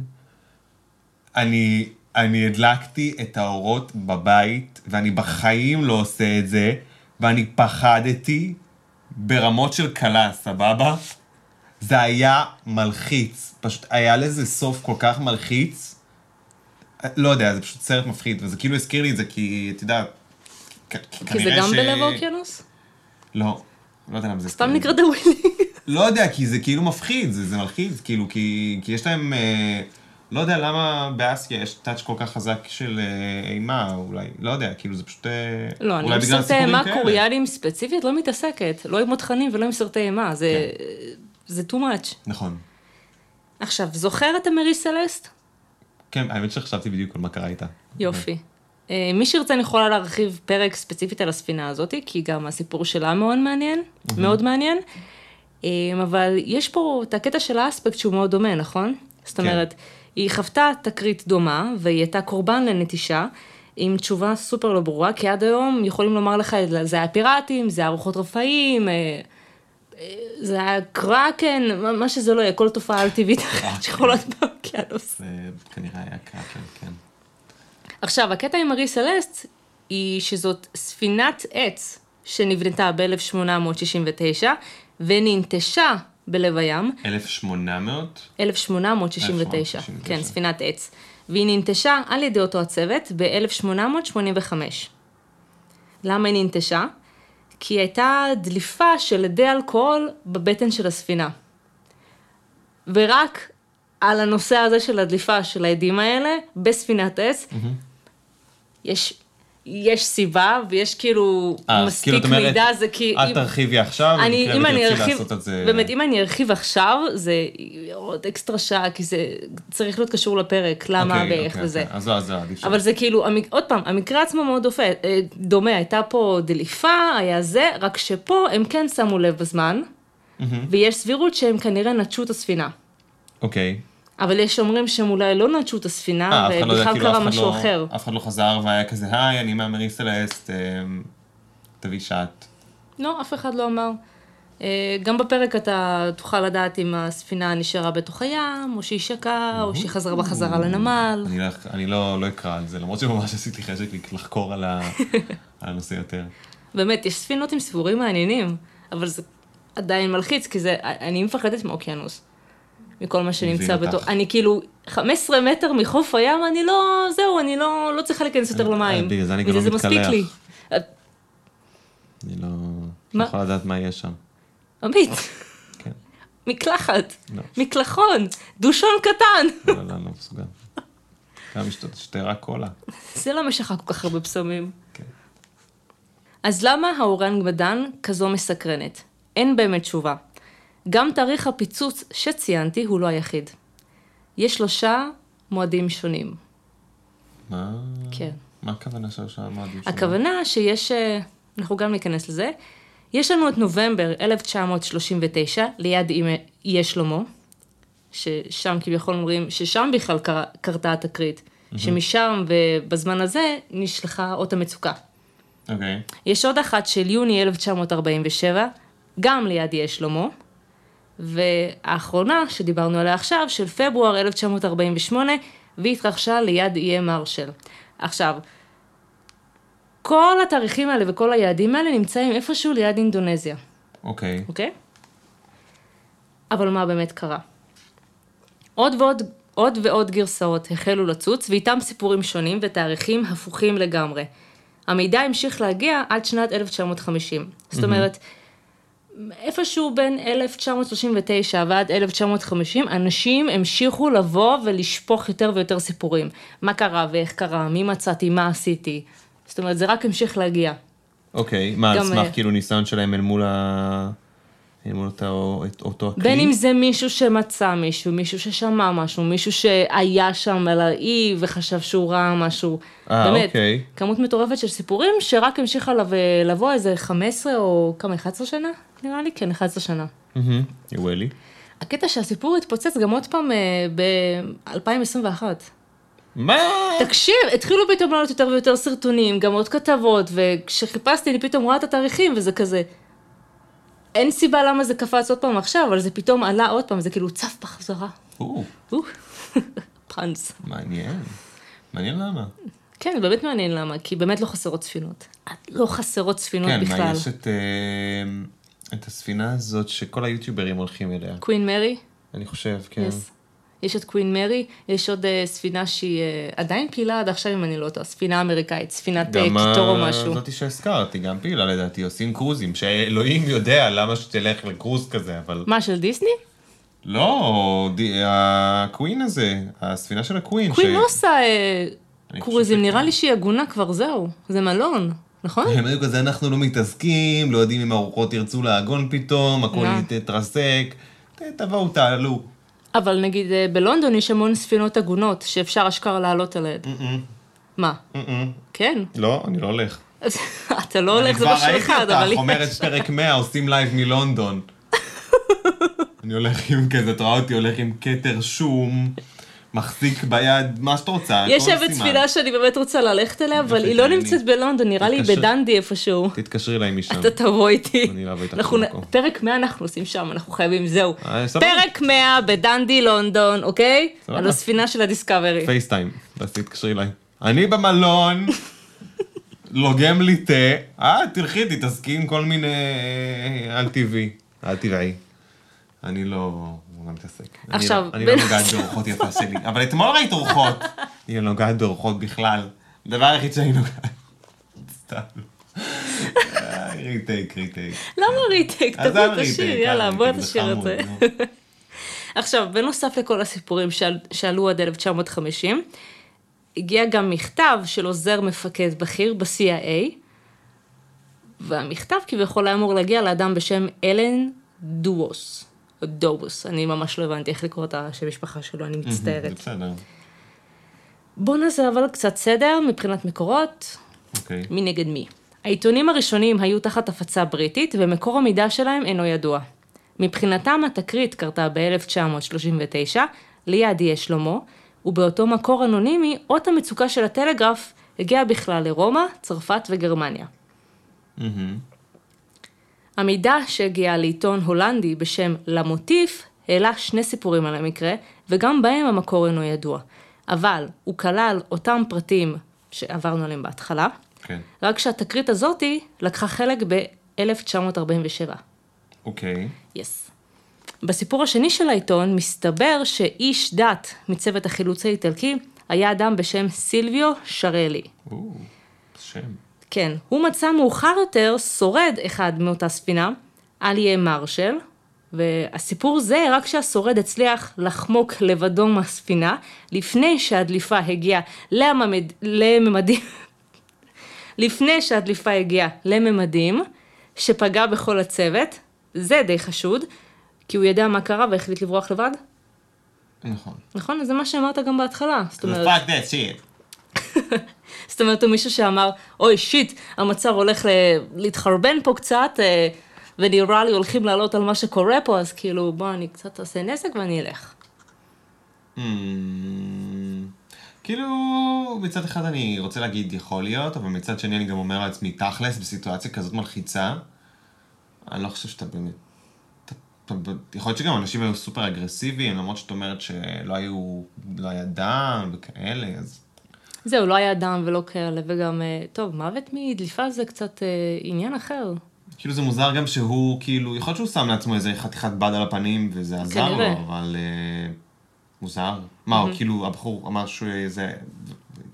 אני, אני הדלקתי את האורות בבית, ואני בחיים לא עושה את זה, ואני פחדתי ברמות של כלה, סבבה? זה היה מלחיץ, פשוט היה לזה סוף כל כך מלחיץ. לא יודע, זה פשוט סרט מפחיד, וזה כאילו הזכיר לי את זה כי, את יודעת, כ- כי זה גם ש- בלב האוקיינוס? לא, לא יודע למה זה סתם. נקרא דווילי. *laughs* לא יודע, כי זה כאילו מפחיד, זה, זה מלחיץ, כאילו, כי, כי יש להם, אה, לא יודע למה באסיה יש טאץ' כל כך חזק של אה, אימה, אולי, לא יודע, כאילו זה פשוט, אה, לא, אני עם בגלל סרטי אימה כאלה. קוריאנים ספציפית לא מתעסקת. לא עם מותחנים ולא עם סרטי אימה, זה... כן. זה too much. נכון. עכשיו, זוכר את המרי סלסט? כן, האמת שחשבתי בדיוק על מה קרה איתה. יופי. אה, מי שירצה אני יכולה להרחיב פרק ספציפית על הספינה הזאת, כי גם הסיפור שלה מאוד מעניין, מאוד מעניין. אה, אבל יש פה את הקטע של האספקט שהוא מאוד דומה, נכון? זאת כן. אומרת, היא חוותה תקרית דומה, והיא הייתה קורבן לנטישה, עם תשובה סופר לא ברורה, כי עד היום יכולים לומר לך, זה היה פיראטים, זה היה רוחות רפאים, אה, זה היה קראקן, מה- שזה לא יהיה, כל תופעה על טבעית אחרת שיכולה להיות באוקיינוס. זה כנראה היה קראקר, כן. עכשיו, הקטע עם ארי סלסט, היא שזאת ספינת עץ שנבנתה ב-1869 וננטשה בלב הים, 1800? 1869, 1869. כן, ספינת עץ, והיא ננטשה על ידי אותו הצוות ב-1885. למה היא ננטשה? כי הייתה דליפה של אדי אלכוהול בבטן של הספינה. ורק על הנושא הזה של הדליפה של העדים האלה בספינת עץ, יש, יש סיבה ויש כאילו אה, אז מספיק כאילו אומרת, מידע, זה כי... אל אם- תרחיבי עכשיו, אני, אם אני ארחיב, זה... באמת, אם אני ארחיב עכשיו, זה עוד אקסטרה שעה, כי זה צריך להיות קשור לפרק, למה אוקיי, ואיך אוקיי, וזה. אוקיי. אז לא, אז לא, עדיף. אבל זה כאילו, המק- עוד פעם, המקרה עצמו מאוד דופה, אה, דומה, הייתה פה דליפה, היה זה, רק שפה הם כן שמו לב בזמן, ויש סבירות שהם כנראה נטשו את הספינה. אוקיי. אבל יש שאומרים שהם אולי לא נטשו את הספינה, אה, לא ובכלל כאילו, קרה משהו לא- אחר. אף אחד לא חזר והיה כזה, היי, אני מהמרי סלסט, אה, תביא שעת. לא, אף אחד לא אמר. אה, גם בפרק אתה תוכל לדעת אם הספינה נשארה בתוך הים, או שהיא שקעה, או שהיא חזרה בחזרה לנמל. אני לא- אני לא לא אקרא על זה, למרות שממש עשיתי חשק לחקור *laughs* על הנושא יותר. באמת, יש ספינות עם סיפורים מעניינים, אבל זה עדיין מלחיץ, כי זה, אני מפחדת מאוקיינוס. מכל מה שנמצא בתוך, אותך. אני כאילו 15 מטר מחוף הים, אני לא, זהו, אני לא, לא צריכה להיכנס יותר למים. בגלל זה אני גם לא זה מספיק מתקלח. לי. אה, אני לא... מה? לא יכול לדעת מה יש שם. עמית, כן. מקלחת, לא. מקלחון, דושון קטן. לא, לא, לא מסוגל. גם שתה רק קולה. זה לא משכה כל כך הרבה פסמים. כן. אז למה האורנגבדן כזו מסקרנת? אין באמת תשובה. גם תאריך הפיצוץ שציינתי הוא לא היחיד. יש שלושה מועדים שונים. מה... כן. מה הכוונה של השעה המועדים שלנו? הכוונה שיש, אה, אנחנו גם ניכנס לזה, יש לנו את נובמבר 1939 ליד אי- איי שלמה, ששם כביכול אומרים ששם בכלל קרה, קרתה התקרית, שמשם ובזמן הזה נשלחה אות המצוקה. אוקיי. יש עוד אחת של יוני 1947, גם ליד איי שלמה, והאחרונה שדיברנו עליה עכשיו, של פברואר 1948, והיא התרחשה ליד איי מרשל. עכשיו, כל התאריכים האלה וכל היעדים האלה נמצאים איפשהו ליד אינדונזיה, אוקיי. אוקיי? אבל מה באמת קרה? עוד ועוד, עוד ועוד גרסאות החלו לצוץ, ואיתם סיפורים שונים ותאריכים הפוכים לגמרי. המידע המשיך להגיע עד שנת 1950. זאת אומרת, איפשהו בין 1939 ועד 1950, אנשים המשיכו לבוא ולשפוך יותר ויותר סיפורים. מה קרה ואיך קרה, מי מצאתי, מה עשיתי. זאת אומרת, זה רק המשיך להגיע. אוקיי. מה, על סמך אה, כאילו ניסיון שלהם אל מול ה... עם אותו, את אותו הכלי. בין אם זה מישהו שמצא מישהו, מישהו ששמע משהו, מישהו שהיה שם על האי וחשב שהוא ראה משהו. אה, באמת, אוקיי. כמות מטורפת של סיפורים שרק המשיכה לב- לבוא איזה 15 או כמה, 11 שנה? נראה לי, כן, 11 שנה. מהמם, יואלי. הקטע שהסיפור התפוצץ גם עוד פעם ב-2021. מה? תקשיב, התחילו פתאום לעלות יותר ויותר סרטונים, גם עוד כתבות, וכשחיפשתי אני פתאום רואה את התאריכים, וזה כזה... אין סיבה למה זה קפץ עוד פעם עכשיו, אבל זה פתאום עלה עוד פעם, זה כאילו צף בחזרה. *laughs* פאנס. מעניין. מעניין למה. כן, באמת מעניין למה, כי באמת לא חסרות ספינות. לא חסרות ספינות כן, בכלל. מה, יש את, אה, את הספינה הזאת שכל היוטיוברים הולכים אליה. קווין מרי? אני חושב, כן. Yes. יש את קווין מרי, יש עוד אה, ספינה שהיא אה, עדיין פעילה עד עכשיו אם אני לא טועה, ספינה אמריקאית, ספינת גם קיטור או משהו. זאתי שהזכרתי, גם פעילה לדעתי, עושים קרוזים, שאלוהים יודע למה שתלך לקרוז כזה, אבל... מה, של דיסני? לא, הקווין הזה, הספינה של הקווין. קווין לא עושה אה, קרוזים, נראה. לי שהיא עגונה כבר, זהו. זה מלון, נכון? הם היו כזה, אנחנו לא מתעסקים, לא יודעים אם הארוחות ירצו לעגון פתאום, הכל? יתרסק, תבואו, תעלו. אבל נגיד אה, בלונדון יש המון ספינות עגונות שאפשר אשכרה לעלות עליהן. מה? כן. לא, אני לא הולך. *laughs* אתה לא הולך, זה משהו אחד, אני כבר אבל ראיתי. אותך, אומרת פרק 100, עושים live מלונדון. *laughs* אני הולך עם כזה, את רואה אותי הולך עם כתר שום, מחזיק ביד, מה שאת רוצה. יש שם סימן. ספינה שאני באמת רוצה ללכת אליה, אבל היא לא. נמצאת בלונדון, נראה לי. בדנדי איפשהו. תתקשרי אליי משם. אתה תבוא איתי. אני לא אבוא איתך. פרק 100 אנחנו עושים שם, אנחנו חייבים, זהו. אה. פרק 100 בדנדי לונדון, אוקיי? על הספינה של הדיסקאברי. פייסטיים, ואז תתקשרי אליי. אני במלון, *laughs* לוגם לי תה, אה, תלכי, תתעסקי עם כל מיני אה, על טבעי. אל תראי. אני לא לא מתעסק. אני עכשיו, לא- אני לא נוגעת באורחות יפה שלי. אבל אתמול ראית אורחות. *laughs* אני לא נוגעת באורחות בכלל. הדבר היחיד שאני נוגעת. סתם. אה, retake, retake. למה retake? תביא את השיר, יאללה, אל בוא תשאיר את זה. *laughs* עכשיו, בנוסף לכל הסיפורים שעל- שעלו עד 1950, הגיע גם מכתב של עוזר מפקד בכיר ב-CIA, והמכתב כביכול היה אמור להגיע לאדם בשם אלן דווס, דובוס, אני ממש לא הבנתי איך לקרוא את השם משפחה שלו, אני מצטערת. בסדר. בואו נעשה אבל קצת סדר מבחינת מקורות, אוקיי. מי נגד מי. העיתונים הראשונים היו תחת הפצה בריטית, ומקור המידע שלהם אינו ידוע. מבחינתם התקרית קרתה ב-1939, ליד יהיה שלמה, ובאותו מקור אנונימי, אות המצוקה של הטלגרף הגיע בכלל לרומא, צרפת וגרמניה. מהמם. המידע שהגיע לעיתון הולנדי בשם למוטיף העלה שני סיפורים על המקרה, וגם בהם המקור אינו ידוע. אבל הוא כלל אותם פרטים שעברנו עליהם בהתחלה, כן. רק שהתקרית הזאתי לקחה חלק ב-1947. אוקיי. יס. בסיפור השני של העיתון מסתבר שאיש דת מצוות החילוץ האיטלקי היה אדם בשם סילביו שרלי. או, שם. כן, הוא מצא מאוחר יותר שורד אחד מאותה ספינה, אליה מרשל, והסיפור זה רק שהשורד הצליח לחמוק לבדו מהספינה, לפני שהדליפה הגיעה לממד... לממדים, לפני שהדליפה הגיעה לממדים, שפגע בכל הצוות, זה די חשוד, כי הוא ידע מה קרה והחליט לברוח לבד, נכון. נכון? זה מה שאמרת גם בהתחלה. זאת אומרת, fuck that shit. *laughs* זאת אומרת, הוא מישהו שאמר, אוי שיט, המצב הולך ל- להתחרבן פה קצת, אה, ונראה לי הולכים לעלות על מה שקורה פה, אז כאילו, בוא, אני קצת אעשה נזק ואני אלך. Hmm, כאילו, מצד אחד אני רוצה להגיד יכול להיות, אבל מצד שני אני גם אומר לעצמי, תכלס, בסיטואציה כזאת מלחיצה, אני לא חושב שאתה באמת... יכול להיות שגם אנשים היו סופר אגרסיביים, למרות שאת אומרת שלא היו, לא היה דם וכאלה, אז... זהו, לא היה דם ולא כאלה, וגם, אה, טוב, מוות מדליפה זה קצת אה, עניין אחר. כאילו זה מוזר גם שהוא, כאילו, יכול להיות שהוא שם לעצמו איזה חתיכת בד על הפנים וזה עזר לו. אבל אה, מוזר. מה, הוא כאילו, הבחור אמר שהוא איזה...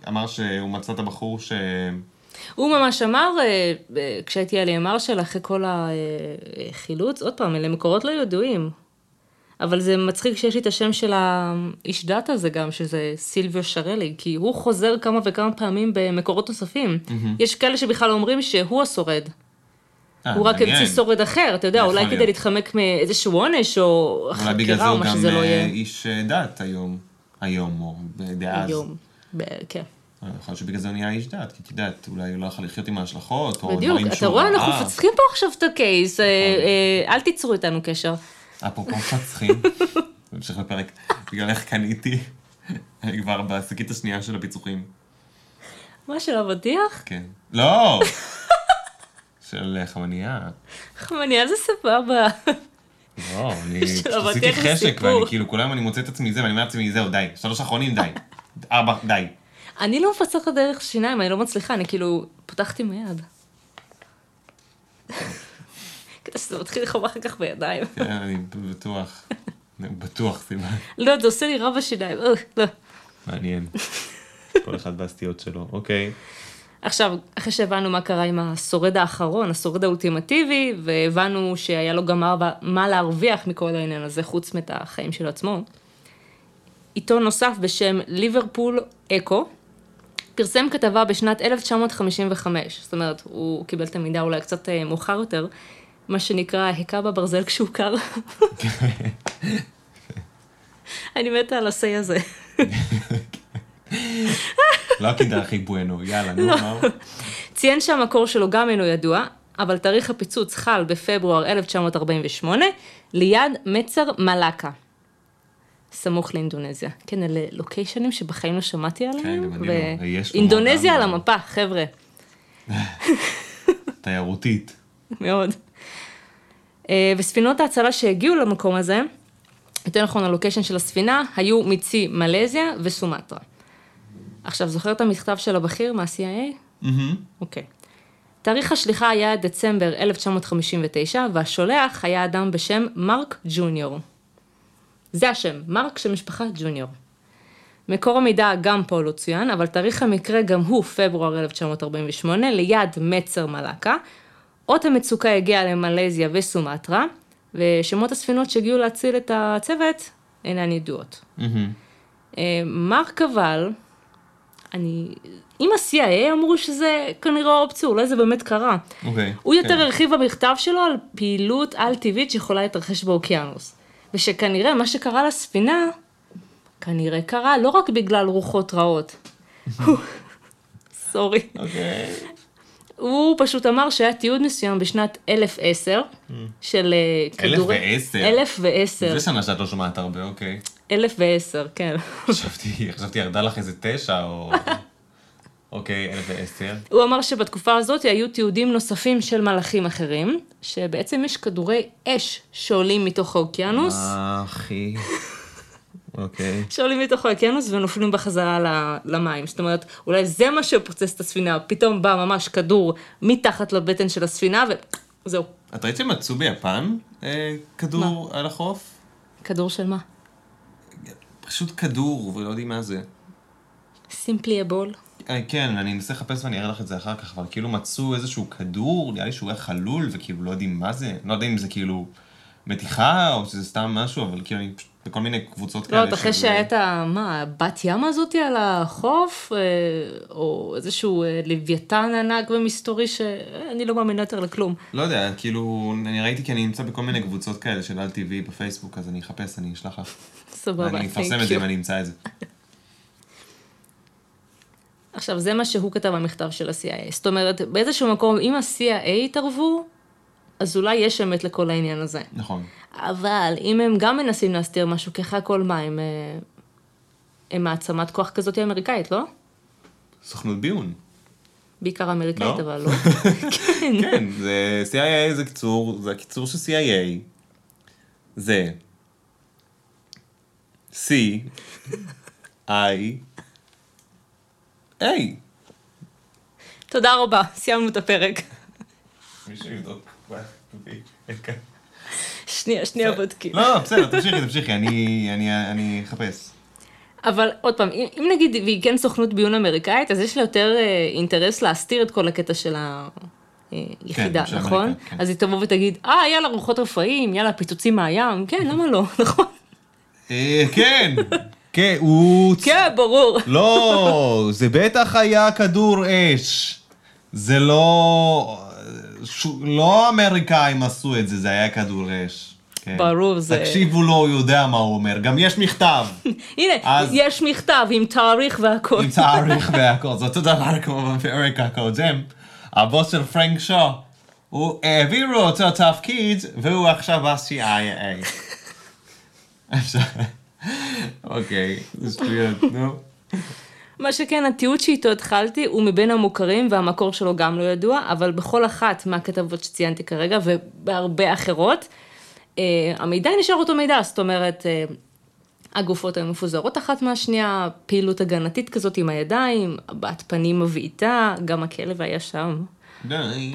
אמר שהוא מצא את הבחור ש... הוא ממש אמר, אה, אה, כשהייתי על מרשל, אחרי כל החילוץ, עוד פעם, אלה מקורות לא ידועים. אבל זה מצחיק שיש לי את השם של האיש דת הזה גם, שזה סילביו שרלי, כי הוא חוזר כמה וכמה פעמים במקורות נוספים. יש כאלה שבכלל אומרים שהוא השורד. אה, הוא רק. המציא שורד אחר, אתה יודע, אולי להיות. כדי להתחמק מאיזשהו עונש, או אולי בגלל זה חקירה, או הוא מה גם שזה לא אה, יהיה. איש אה, דת היום. היום, או דאז. היום. ב- כן. אה, יכול להיות שבגלל זה הוא נהיה איש דת, כי את יודעת, אולי הוא לא יכול לחיות עם ההשלכות, או בדיוק, דברים אתה שהוא רואה, אנחנו ראה. מפצחים פה עכשיו את הקייס, אה, אל תיצרו איתנו קשר. אפרופו מפצחים, בהמשך *laughs* לפרק, בגלל איך קניתי, אני כבר בשקית השנייה של הפיצוחים. מה של אבטיח? כן. לא! של אה, חמנייה. חמניה זה סבבה. לא, אני *laughs* עשיתי חשק. ואני כאילו, כל היום אני מוצא את עצמי זה, ואני אומר לעצמי, זהו, די. שלוש אחרונים, די. ארבע, די. אני לא מפצחת דרך שיניים, אני לא מצליחה, אני כאילו פותחת עם כדי שזה מתחיל לחום אחר כך בידיים. כן, אני בטוח. בטוח, סימן. לא, זה עושה לי רע בשיניים. אה, לא. מעניין. כל אחד והסטיות שלו, אוקיי. עכשיו, אחרי שהבנו מה קרה עם השורד האחרון, השורד האולטימטיבי, והבנו שהיה לו גם מה, מה להרוויח מכל העניין הזה, חוץ מאת החיים של עצמו, עיתון נוסף בשם ליברפול אקו, פרסם כתבה בשנת 1955, זאת אומרת, הוא קיבל את המידע אולי קצת אה, מאוחר יותר, מה שנקרא היכה בברזל כשהוא קר. אני מתה על השיא הזה. לא הכי בואנו, יאללה, נו, מה? ציין שהמקור שלו גם אינו ידוע, אבל תאריך הפיצוץ חל בפברואר 1948, ליד מצר מלאקה. סמוך לאינדונזיה. כן, אלה לוקיישנים שבחיים לא שמעתי עליהם. גם אני לא. אינדונזיה על המפה, חבר'ה, תיירותית. מאוד. אה, וספינות ההצלה שהגיעו למקום הזה, יותר נכון הלוקיישן של הספינה, היו מצי מלזיה וסומטרה. עכשיו, זוכר את המכתב של הבכיר מה-CIA? אוקיי. תאריך השליחה היה דצמבר 1959, והשולח היה אדם בשם מרק ג'וניור. זה השם, מרק של משפחה ג'וניור. מקור המידע גם פה לא צוין, אבל תאריך המקרה גם הוא פברואר 1948, ליד מצר מלאקה. אות המצוקה הגיעה למלזיה וסומטרה, ושמות הספינות שהגיעו להציל את הצוות אינן ידועות. מהמם. אה, מרק אבל, אני... אם ה-CIA אמרו שזה כנראה אופציה, אולי זה באמת קרה. אוקיי. הוא יותר כן. הרחיב במכתב שלו על פעילות על-טבעית שיכולה להתרחש באוקיינוס. ושכנראה מה שקרה לספינה, כנראה קרה לא רק בגלל רוחות רעות. *laughs* סורי. הוא פשוט אמר שהיה תיעוד מסוים בשנת 1010 של אה, כדורי... 1010? 1010. זה שנה שאת לא שומעת הרבה, אוקיי. 1010, כן. חשבתי, חשבתי ירדה לך איזה תשע, או... *laughs* אוקיי, אלף ועשר. הוא אמר שבתקופה הזאת היו תיעודים נוספים של מלאכים אחרים, שבעצם יש כדורי אש שעולים מתוך האוקיינוס, אה, אחי. אוקיי. שעולים מתוך האוקיינוס ונופלים בחזרה למים. זאת אומרת, אולי זה מה שפוצץ את הספינה, פתאום בא ממש כדור מתחת לבטן של הספינה וזהו. את ראית שמצאו ביפן אה, כדור על החוף? כדור של מה? פשוט כדור, ולא יודעים מה זה. סימפלי אבול. אה, כן, אני אנסה לחפש ואני אראה לך את זה אחר כך, אבל כאילו מצאו איזשהו כדור, נראה לי שהוא היה חלול, וכאילו לא יודעים מה זה, לא יודע אם זה כאילו מתיחה, או שזה סתם משהו, אבל כאילו אני פשוט בכל מיני קבוצות כאלה. לא, אחרי ה... מה, בת ים הזאתי על החוף, אה, או איזשהו אה, לוויתן ענק ומסתורי שאני לא מאמינה יותר לכלום. לא יודע, כאילו, אני ראיתי כי אני נמצא בכל מיני קבוצות כאלה של על טבעי בפייסבוק, אז אני אחפש, אני אשלח לך. סבבה, אני אפרסם את זה. אם אני אמצא את זה. עכשיו, זה מה שהוא כתב במכתב של ה-CIA. זאת אומרת, באיזשהו מקום, אם ה-CIA יתערבו, אז אולי יש אמת לכל העניין הזה. נכון. אבל אם הם גם מנסים להסתיר משהו, אחרי הכל מה, הם, אה, הם מעצמת כוח כזאת אמריקאית, לא? סוכנות ביון. בעיקר אמריקאית, לא? אבל לא. *laughs* כן, זה CIA זה קיצור, זה הקיצור של CIA. זה C, I, A. תודה רבה, סיימנו את הפרק. מישהו יבדוק. שנייה, שנייה בודקים. לא, בסדר, תמשיכי, תמשיכי, אני- אחפש. אבל עוד פעם, אם, אם נגיד והיא כן סוכנות ביון אמריקאית, אז יש לה יותר אה, אינטרס להסתיר את כל הקטע של היחידה, של נכון? אמריקה, כן. אז היא תבוא ותגיד, אה, יאללה, רוחות רפאים, יאללה, פיצוצים מהים, כן, למה לא, *laughs* נכון? אה, כן, כן, הוא... כן, ברור. *laughs* לא, זה בטח היה כדור אש. זה לא... ש... לא האמריקאים עשו את זה, זה היה כדור אש. כן. ברור, זה- תקשיבו לו, הוא יודע מה הוא אומר. גם יש מכתב, *laughs* הנה, אז- יש מכתב עם תאריך והכל. עם תאריך והכל. זה אותו דבר כמו בפרק הקודם. הבוס של פרנק שו, הוא העבירו אותו תפקיד, והוא עכשיו ב-CIA. אפשר... *laughs* *laughs* אוקיי, זה שטויות, נו. מה שכן, התיעוד שאיתו התחלתי הוא מבין המוכרים והמקור שלו גם לא ידוע, אבל בכל אחת מהכתבות שציינתי כרגע ובהרבה אחרות, אה, המידע נשאר אותו מידע, זאת אומרת, אה, הגופות היו מפוזרות אחת מהשנייה, פעילות הגנתית כזאת עם הידיים, הבעת פנים מבעיטה, גם הכלב היה שם, די.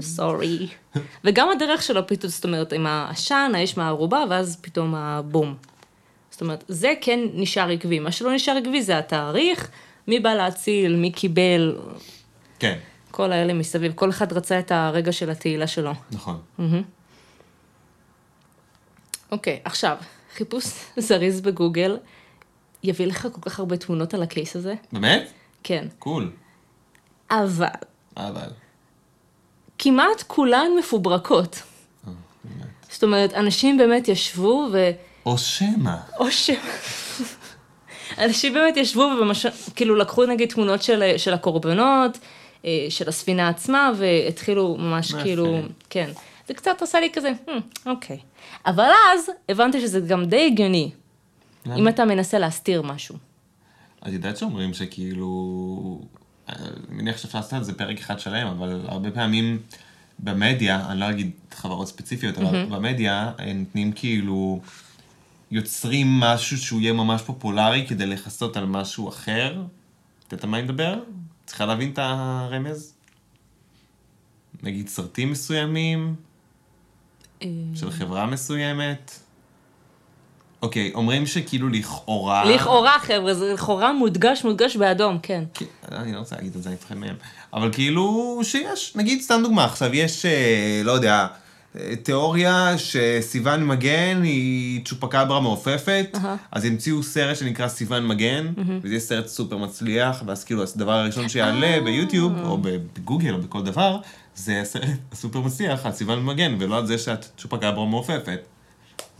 סורי. *laughs* וגם הדרך של הפיתות, זאת אומרת, עם העשן, האש מהערובה, ואז פתאום הבום. זאת אומרת, זה כן נשאר עקבי. מה שלא נשאר עקבי זה התאריך, מי בא להציל, מי קיבל, כן, כל האלה מסביב. כל אחד רצה את הרגע של התהילה שלו. נכון. אוקיי, עכשיו, חיפוש *laughs* זריז בגוגל יביא לך כל כך הרבה תמונות על הקייס הזה. באמת? כן. קול. אבל, אבל. כמעט כולן מפוברקות. באמת. זאת אומרת, אנשים באמת ישבו ו... או שמא. או ש... אנשים באמת ישבו וממש... כאילו לקחו נגיד תמונות של, של הקורבנות, אה, של הספינה עצמה, והתחילו ממש כאילו... כן. זה קצת עשה לי כזה, "Hmm, אוקיי. אבל אז הבנתי שזה גם די הגיוני, אם אתה מנסה להסתיר משהו. את יודעת שאומרים שכאילו, אני מניח שאפשר לעשות על זה פרק אחד שלם, אבל הרבה פעמים במדיה, אני לא אגיד חברות ספציפיות, אבל במדיה הם נותנים כאילו, יוצרים משהו שהוא יהיה ממש פופולרי כדי לכסות על משהו אחר. את יודעת על מה אני מדבר? צריכה להבין את הרמז? נגיד סרטים מסוימים, אה, של חברה מסוימת. אוקיי, אומרים שכאילו לכאורה... לכאורה, חבר'ה, זה לכאורה מודגש, מודגש באדום, כן. כן, אני לא רוצה להגיד את זה, אני מפחד מהם. אבל כאילו שיש, נגיד סתם דוגמה, עכשיו יש, אה, לא יודע, תיאוריה שסיוון מגן היא צ'ופקברה מעופפת, אהה. אז המציאו סרט שנקרא סיוון מגן, וזה יהיה סרט סופר מצליח, ואז כאילו הדבר הראשון שיעלה ביוטיוב, או בגוגל, או בכל דבר, זה הסרט *laughs* הסופר מצליח על סיוון מגן, ולא על זה שאת צ'ופקברה מעופפת.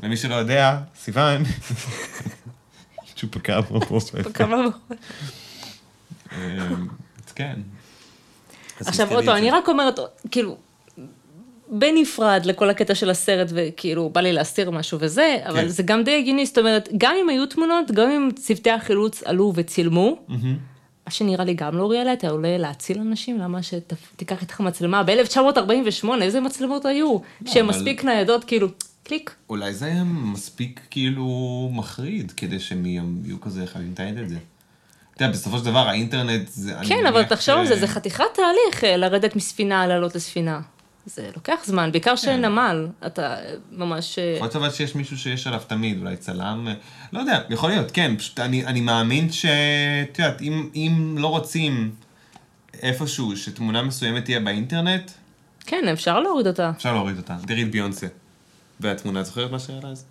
למי שלא יודע, סיוון, *laughs* צ'ופקברה מעופפת. אז כן. עכשיו עוד פעם, אני. רק אומרת, כאילו, בנפרד לכל הקטע של הסרט, וכאילו, בא לי להסתיר משהו וזה, אבל כן. זה גם די הגיוני, זאת אומרת, גם אם היו תמונות, גם אם צוותי החילוץ עלו וצילמו, מה שנראה לי גם לא ריאלי, אתה עולה להציל אנשים, למה שתיקח איתך מצלמה? ב-1948, איזה מצלמות היו? שהן אבל- מספיק ניידות, כאילו, קליק. אולי זה היה מספיק כאילו מחריד, כדי שהם יהיו כזה חייבים לתעד את זה. אתה יודע, בסופו של דבר האינטרנט זה... כן, אבל תחשוב על זה, זה חתיכת תהליך אה, לרדת מספינה, לעלות לספינה. זה לוקח זמן, בעיקר שנמל, אתה ממש... אה, יכול להיות אבל שיש מישהו שיש עליו תמיד, אולי צלם, אה, לא יודע, יכול להיות, כן, פשוט אני, אני מאמין ש... את יודעת, אם, אם לא רוצים איפשהו שתמונה מסוימת תהיה באינטרנט, כן, אפשר להוריד אותה. אפשר להוריד אותה. תראי את ביונסה. והתמונה, זוכרת מה שהיה לה אז?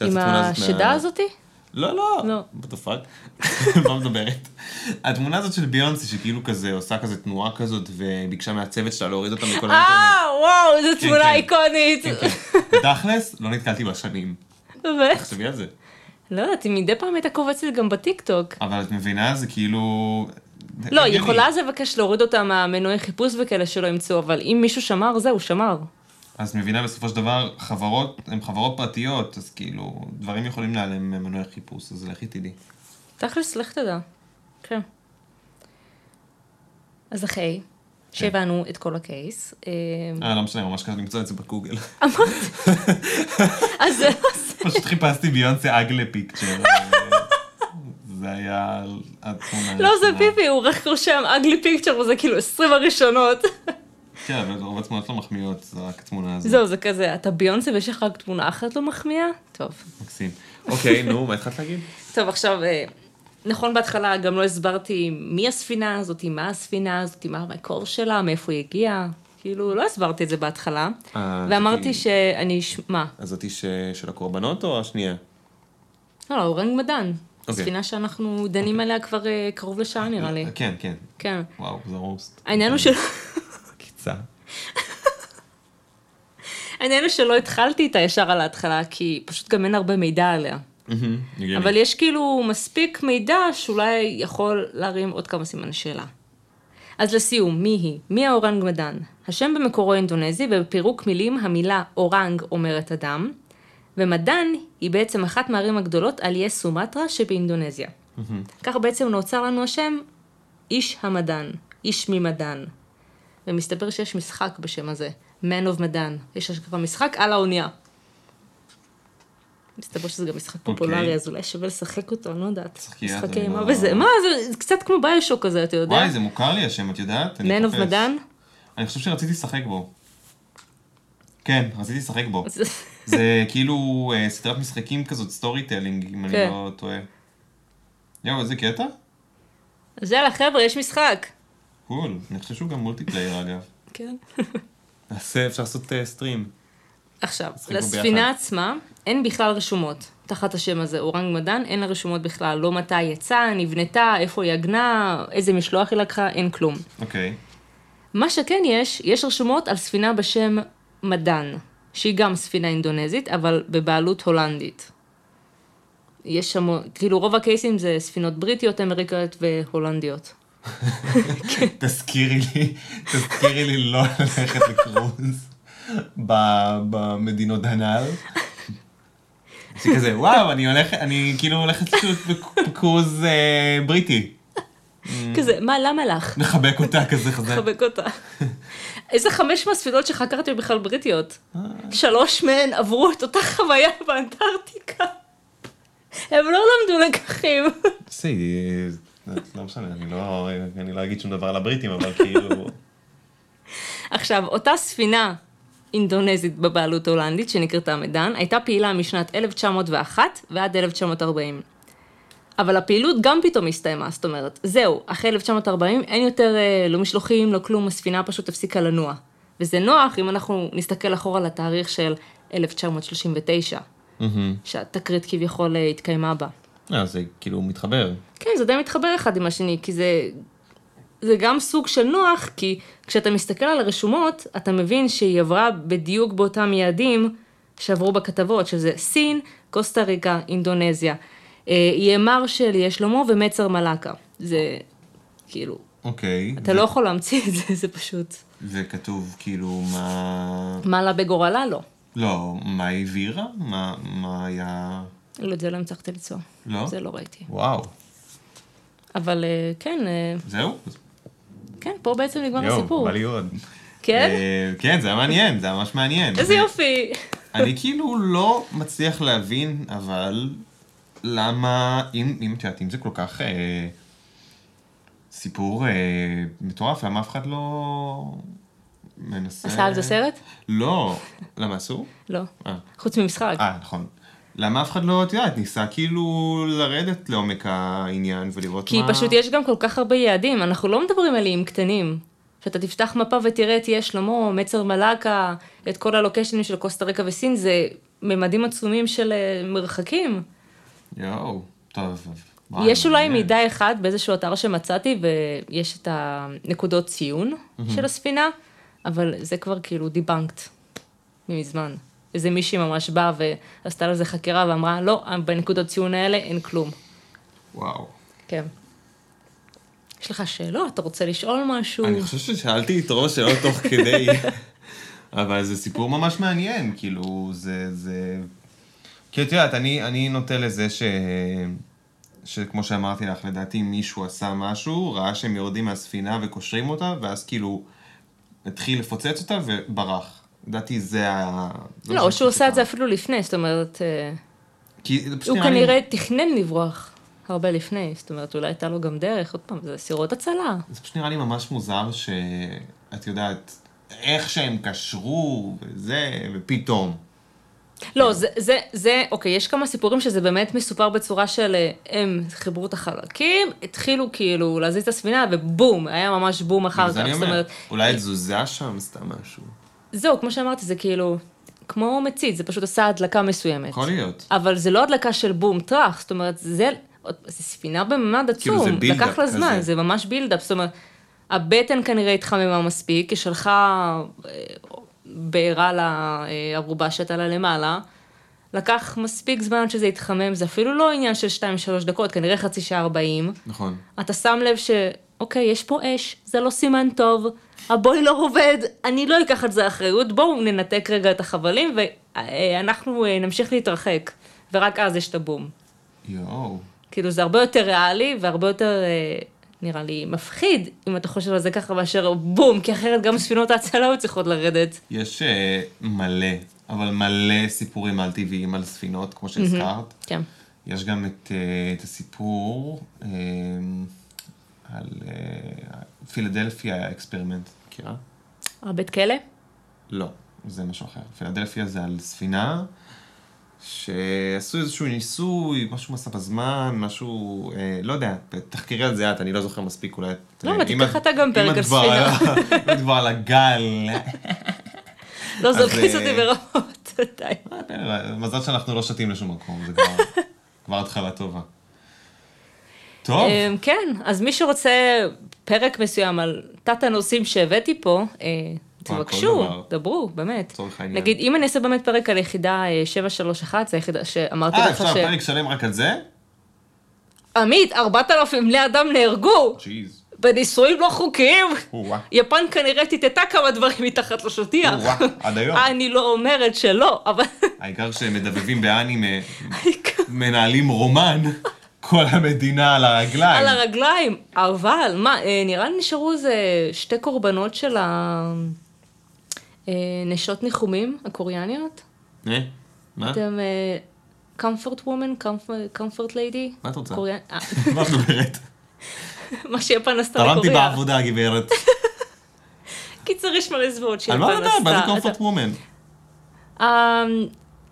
עם השדה הזאתי? לא, לא. לא. what the fuck? *laughs* מה מדברת? התמונה הזאת של ביונסה, שכאילו כזה, עושה כזה תנועה כזאת, וביקשה מהצוות שלה להוריד אותה מכל האינטרנט. אה, וואו, איזו כן, תמונה כן. איקונית. כן. תכלס, לא נתקלתי בה שנים. באמת? תחשבי על זה. לא יודעת, היא מדי פעם הייתה קובצת גם בטיקטוק. אבל את מבינה, זה כאילו... לא, היא. יכולה אז לבקש להוריד אותה מהמנועי חיפוש וכאלה שלא ימצאו, אבל אם מישהו שמר, זהו, שמר. אז מבינה, בסופו של דבר, חברות, הן חברות פרטיות, אז כאילו, דברים יכולים להיעלם ממנועי חיפוש, אז לכי תדעי. תכלס, לך תדע. כן. אז אחרי שהבנו את כל הקייס, אה, אה, לא משנה, ממש קשה למצוא את זה בגוגל. *laughs* אז זה... פשוט חיפשתי ביונסה אגלה פיקצ'ר. זה היה התמונה. לא, זה. פיפי, הוא רק רושם אגלי פיקצ'ר, וזה כאילו 20 הראשונות. כן, אבל רוב התמונות לא מחמיאות, זה רק התמונה הזאת. זהו, זה כזה, אתה ביונסה ויש לך רק תמונה אחת לא מחמיאה? טוב. מקסים. אוקיי, נו, מה התחלת להגיד? *laughs* טוב, עכשיו, אה, נכון בהתחלה גם לא הסברתי מי הספינה הזאת, מה הספינה הזאת, מה המקור שלה, מאיפה היא הגיעה. כאילו, לא הסברתי את זה בהתחלה. אה, ואמרתי שאני, מה? אז זאתי ש- של הקורבנות או השנייה? לא, לא, אורנג מדן. אוקיי. ספינה שאנחנו דנים עליה כבר אה, קרוב לשעה נראה לי. כן, כן. כן. וואו, זה רוסט. העניין הוא של... *laughs* קיצה. העניין הוא שלא התחלתי איתה ישר על ההתחלה, כי פשוט גם אין הרבה מידע עליה. אבל יש כאילו מספיק מידע שאולי יכול להרים עוד כמה סימני שאלה. אז לסיום, מי היא? מי האורנג מדן? השם במקורו אינדונזי, ובפירוק מילים המילה אורנג אומרת אדם, ומדן היא בעצם אחת מהערים הגדולות על איי סומטרה שבאינדונזיה. ככה בעצם נוצר לנו השם איש המדן, איש ממדן. ומסתבר שיש משחק בשם הזה, Man of מדן. יש כבר משחק על האונייה. מסתבר שזה גם משחק פופולרי, אוקיי. אז אולי שווה לשחק אותו, אני לא יודעת. שחקי, משחקי זה אימה לא- וזה, מה, זה- זה קצת כמו ביושוק כזה, אתה יודע? וואי, זה מוכר לי השם, את יודעת? Man of Medan? אני חושב שרציתי לשחק בו. כן, רציתי לשחק בו. זה כאילו אה, סדרת משחקים כזאת, storytelling, אם אני כן. לא טועה. יואו, איזה קטע? אז יאללה, חבר'ה, יש משחק. cool. אני חושב שהוא גם multiplayer אגב. כן. נעשה, אפשר לעשות אה, stream. עכשיו, לספינה. עצמה אין בכלל רשומות תחת השם הזה, אורנג מדן, אין לה רשומות בכלל, לא מתי יצאה, נבנתה, איפה היא עגנה, איזה משלוח היא לקחה, אין כלום. אוקיי. מה שכן יש, יש רשומות על ספינה בשם מדן, שהיא גם ספינה אינדונזית, אבל בבעלות הולנדית. יש שם, כאילו רוב הקייסים זה ספינות בריטיות, אמריקאיות והולנדיות. תזכירי לי, תזכירי לי לא ללכת לקרוז במדינות הנ"ל. זה כזה, וואו, אני הולך, אני כאילו הולכת בקרוז אה, בריטי. *laughs* כזה, מה, למה לך? מחבק אותה כזה *laughs* חזק. לחבק אותה. *laughs* איזה חמש מהספינות שחקרתי היו בכלל בריטיות. שלוש מהן עברו את אותה חוויה באנטארקטיקה. הם לא למדו לקחים. לא משנה, אני לא, אני לא אגיד שום דבר על הבריטים, אבל כאילו... *laughs* עכשיו, אותה ספינה אינדונזית בבעלות הולנדית, שנקראתה מדן, הייתה פעילה משנת 1901 ועד 1940. אבל הפעילות גם פתאום הסתיימה, זאת אומרת, זהו, אחרי 1940 אין יותר אה, לא משלוחים, לא כלום, הספינה פשוט הפסיקה לנוע. וזה נוח אם אנחנו נסתכל אחורה לתאריך של 1939, שהתקרית כביכול אה, התקיימה בה. אה, זה כאילו מתחבר. כן, זה די מתחבר אחד עם השני, כי זה, זה גם סוג של נוח, כי כשאתה מסתכל על הרשומות, אתה מבין שהיא עברה בדיוק באותם יעדים שעברו בכתבות, שזה סין, קוסטה ריקה, אינדונזיה. אה, איי מרשל, איי שלמה ומצר מלאקה. זה כאילו, אוקיי. אתה לא יכול להמציא את זה, *laughs* זה פשוט... וכתוב כאילו מה... מה עלה בגורלה? לא. לא, מה העבירה? מה, מה היה... לא, את זה לא הצלחתי למצוא. לא? זה לא ראיתי. וואו. אבל אה, כן, אה, זהו? כן, פה בעצם נגמר יואו, הסיפור. בא לי עוד. כן? אה, כן, זה היה מעניין, זה היה ממש מעניין. איזה יופי. אני כאילו לא מצליח להבין, אבל למה, אם, אם את יודעת, אם זה כל כך אה, סיפור אה, מטורף, למה אף אחד לא מנסה... עשה על זה סרט? לא. למה אסור? לא. חוץ ממשחק. אה, נכון. למה אף אחד לא, את יודעת, ניסה כאילו לרדת לעומק העניין ולראות כי מה... פשוט יש גם כל כך הרבה יעדים, אנחנו לא מדברים על איים קטנים. שאתה תפתח מפה ותראה את אי שלמה, מצר מלאקה, את כל הלוקיישנים של קוסטה ריקה וסין, זה ממדים עצומים של אה, מרחקים. יואו, טוב. וואי, יש אולי מעניין. מידע אחד באיזשהו אתר שמצאתי, ויש את הנקודות ציון של הספינה, אבל זה כבר כאילו דיבנקט מזמן. איזה מישהי ממש באה ועשתה לזה חקירה ואמרה, לא, בנקודות ציון האלה אין כלום. וואו. כן. יש לך שאלות? אתה רוצה לשאול משהו? אני חושב ששאלתי את רוב השאלות תוך כדי, *laughs* אבל זה סיפור ממש מעניין, כאילו, זה, זה... כי את יודעת, אני, אני נוטה לזה ש... שכמו שאמרתי לך, לדעתי מישהו עשה משהו, ראה שהם יורדים מהספינה וקושרים אותה, ואז כאילו התחיל לפוצץ אותה וברח. לדעתי זה ה... לא, או שהוא עשה את זה. אפילו לפני, זאת אומרת, אה, כי זה פשוט הוא נראה לי- כנראה תכנן לברוח הרבה לפני, זאת אומרת, אולי הייתה לו גם דרך, עוד פעם, זה סירות הצלה. זה פשוט נראה לי ממש מוזר שאת יודעת, איך שהם קשרו וזה, ופתאום. לא, זה, זה, זה, אוקיי, יש כמה סיפורים שזה באמת מסופר בצורה של אה, הם חיברו את החלקים, התחילו כאילו להזיז את הספינה, ובום, היה ממש בום אחר כך, זאת אומר, אומרת, אולי תזוזה שם, סתם משהו. זהו, כמו שאמרתי, זה כאילו, כמו מצית, זה פשוט עשה הדלקה מסוימת. יכול להיות. אבל זה לא הדלקה של בום טראח, זאת אומרת, זה, זה ספינה בממד כאילו, עצום, זה בילדאפ לקח לה זמן, כזה. זה ממש בילדאפ, זאת אומרת, הבטן כנראה התחממה מספיק, היא שלחה, אה, בעירה לערובה שהייתה לה למעלה. לקח מספיק זמן שזה יתחמם, זה אפילו לא עניין של 2-3 דקות, כנראה חצי שעה 40. נכון. אתה שם לב ש... אוקיי, יש פה אש, זה לא סימן טוב, הבוילר עובד, אני לא אקח על זה אחריות, בואו ננתק רגע את החבלים ואנחנו אה, נמשיך להתרחק. ורק אז יש את הבום. יואו. כאילו זה הרבה יותר ריאלי והרבה יותר, אה, נראה לי, מפחיד, אם אתה חושב על זה ככה, מאשר בום, כי אחרת גם ספינות ההצלה היו צריכות לרדת. יש אה, מלא, אבל מלא סיפורים על טבעיים על ספינות, כמו שהזכרת. כן. יש גם את, אה, את הסיפור אה, על אה, Philadelphia Experiment. מכירה? הבית כלא? לא, זה משהו אחר. פילדלפיה זה על ספינה שעשו איזשהו ניסוי, משהו מסע בזמן, משהו, אה, לא יודע, תחקרי על זה את, אני לא זוכר מספיק אולי. לא, אה, אם תיקח את- אתה גם פרק על ספינה. אם את כבר על הגל. לא, זה אז, מכניס אה, אותי ברמות, *laughs* די. אה, מזל שאנחנו לא שתים לשום מקום, זה כבר *laughs* התחלה טובה. טוב, אמ, כן, אז מי שרוצה פרק מסוים על תת הנושאים שהבאתי פה, אה, תבקשו, דבר. דברו, באמת. לצורך העניין. נגיד, אם אני אעשה באמת פרק על יחידה אה, 731, זה היחידה שאמרתי אה, לך אפשר ש... פרק שלם רק על זה? עמית, 4,000 בני אדם נהרגו ג'יז. בנישואים לא חוקיים. יפן כנראה טיטטה כמה דברים מתחת לשטיח. עד היום. *laughs* אני לא אומרת שלא, אבל... העיקר שמדבבים באנימה, *laughs* מנהלים רומן, כל המדינה על הרגליים. על הרגליים, אבל מה, אה, נראה לי נשארו איזה שתי קורבנות של הנשות ניחומים הקוריאניות. אה? מה? אתם comfort woman, comfort- lady? מה את רוצה? קוריאנ- אה, מה את מדברת? מה שיפן עשתה תרמתי לקוריאה. בעבודה, גברת. קיצר, יש מלא זוועות על שיפן מה עשתה. לדעת? מה זה אתה- comfort woman?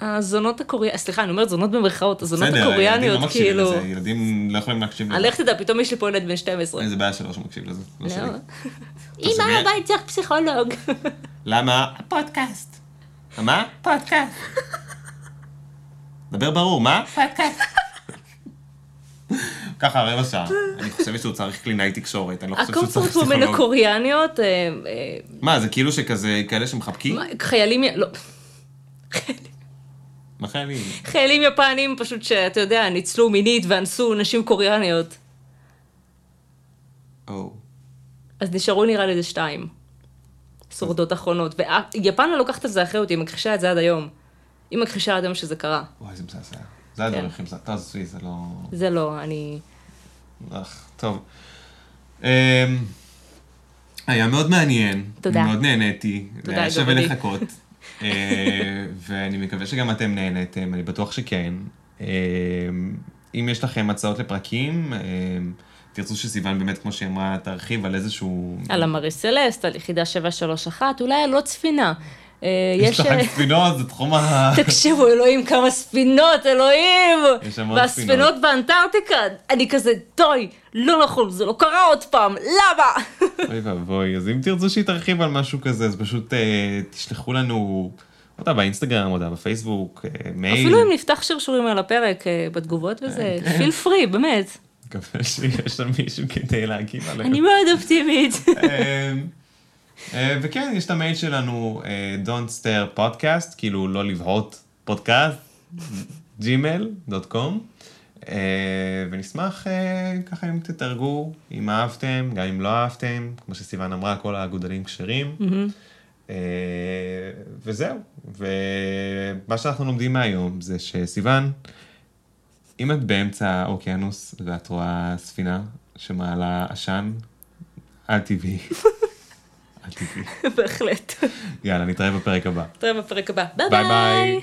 הזונות הקוריאניות, סליחה, אני אומרת זונות במרכאות, הזונות בסדר, הקוריאניות, לא מקשיבים כאילו... לזה, ילדים לא יכולים להקשיב לזה. לך תדע, פתאום יש לי פה ילד בן 12. איזה בעיה שלו שמקשיב לזה, לא שלי. *laughs* לא. תחשבי- אמא, הבית צריך פסיכולוג. למה? הפודקאסט. מה? פודקאסט. דבר ברור, מה? פודקאסט. *laughs* ככה רבע שעה. אני חושבת שהוא צריך קלינאי תקשורת, אני לא חושב שהוא צריך הקומפורט וומן פסיכולוג. הקוריאניות, אה, אה, מה, זה כאילו שכזה, כאלה שמחבקים? חיילים, לא, מה חיילים? חיילים יפנים פשוט שאתה יודע, ניצלו מינית ואנסו נשים קוריאניות. או. אז נשארו נראה לי איזה שתיים. שורדות אחרונות. ויפן לא לוקחת את זה אחריות, היא מכחישה את זה עד היום. היא מכחישה עד היום שזה קרה. וואי, זה מזעזע. זה הדברים כן. הכי מזעזע. טוב, עזבי, זה לא... זה לא, אני... אך, טוב. אמ, היה מאוד מעניין. תודה. מאוד נהניתי. תודה, היה שווה. לחכות. אה, ואני מקווה שגם אתם נהניתם, אני בטוח שכן. אמ, אם יש לכם הצעות לפרקים, אמ, תרצו שסיוון באמת, כמו שהיא אמרה, תרחיב על איזשהו... על המרי סלסט, על יחידה 731, אולי על עוד ספינה. אה, יש לכם ספינות, זה תחום ה... *laughs* תקשיבו, אלוהים, כמה ספינות, אלוהים! יש המון והספינות באנטארקטיקה, אני כזה, די, לא נכון, זה לא קרה עוד פעם, למה? אוי ואבוי, אז אם תרצו שהיא תרחיב על משהו כזה, אז פשוט אה, תשלחו לנו הודעה באינסטגרם, הודעה בפייסבוק, אה, מייל. אפילו אם נפתח שרשורים על הפרק אה, בתגובות וזה, כן. פיל פרי, באמת. מקווה שיש שם מישהו כדי להגיב עליהם. אני מאוד אופטימית. *laughs* אה, וכן, יש את המייל שלנו, אה, Don't stare podcast, כאילו לא לבהות פודקאסט, gmail.com, אה, ונשמח אה, ככה אם תתרגו, אם אהבתם, גם אם לא אהבתם, כמו שסיוון אמרה, כל האגודלים כשרים. אה, וזהו, ומה שאנחנו לומדים מהיום זה שסיוון, אם את באמצע האוקיינוס ואת רואה ספינה שמעלה עשן, אל תבהי. *laughs* *laughs* בהחלט. יאללה, נתראה בפרק הבא. נתראה בפרק הבא. ביי. ביי.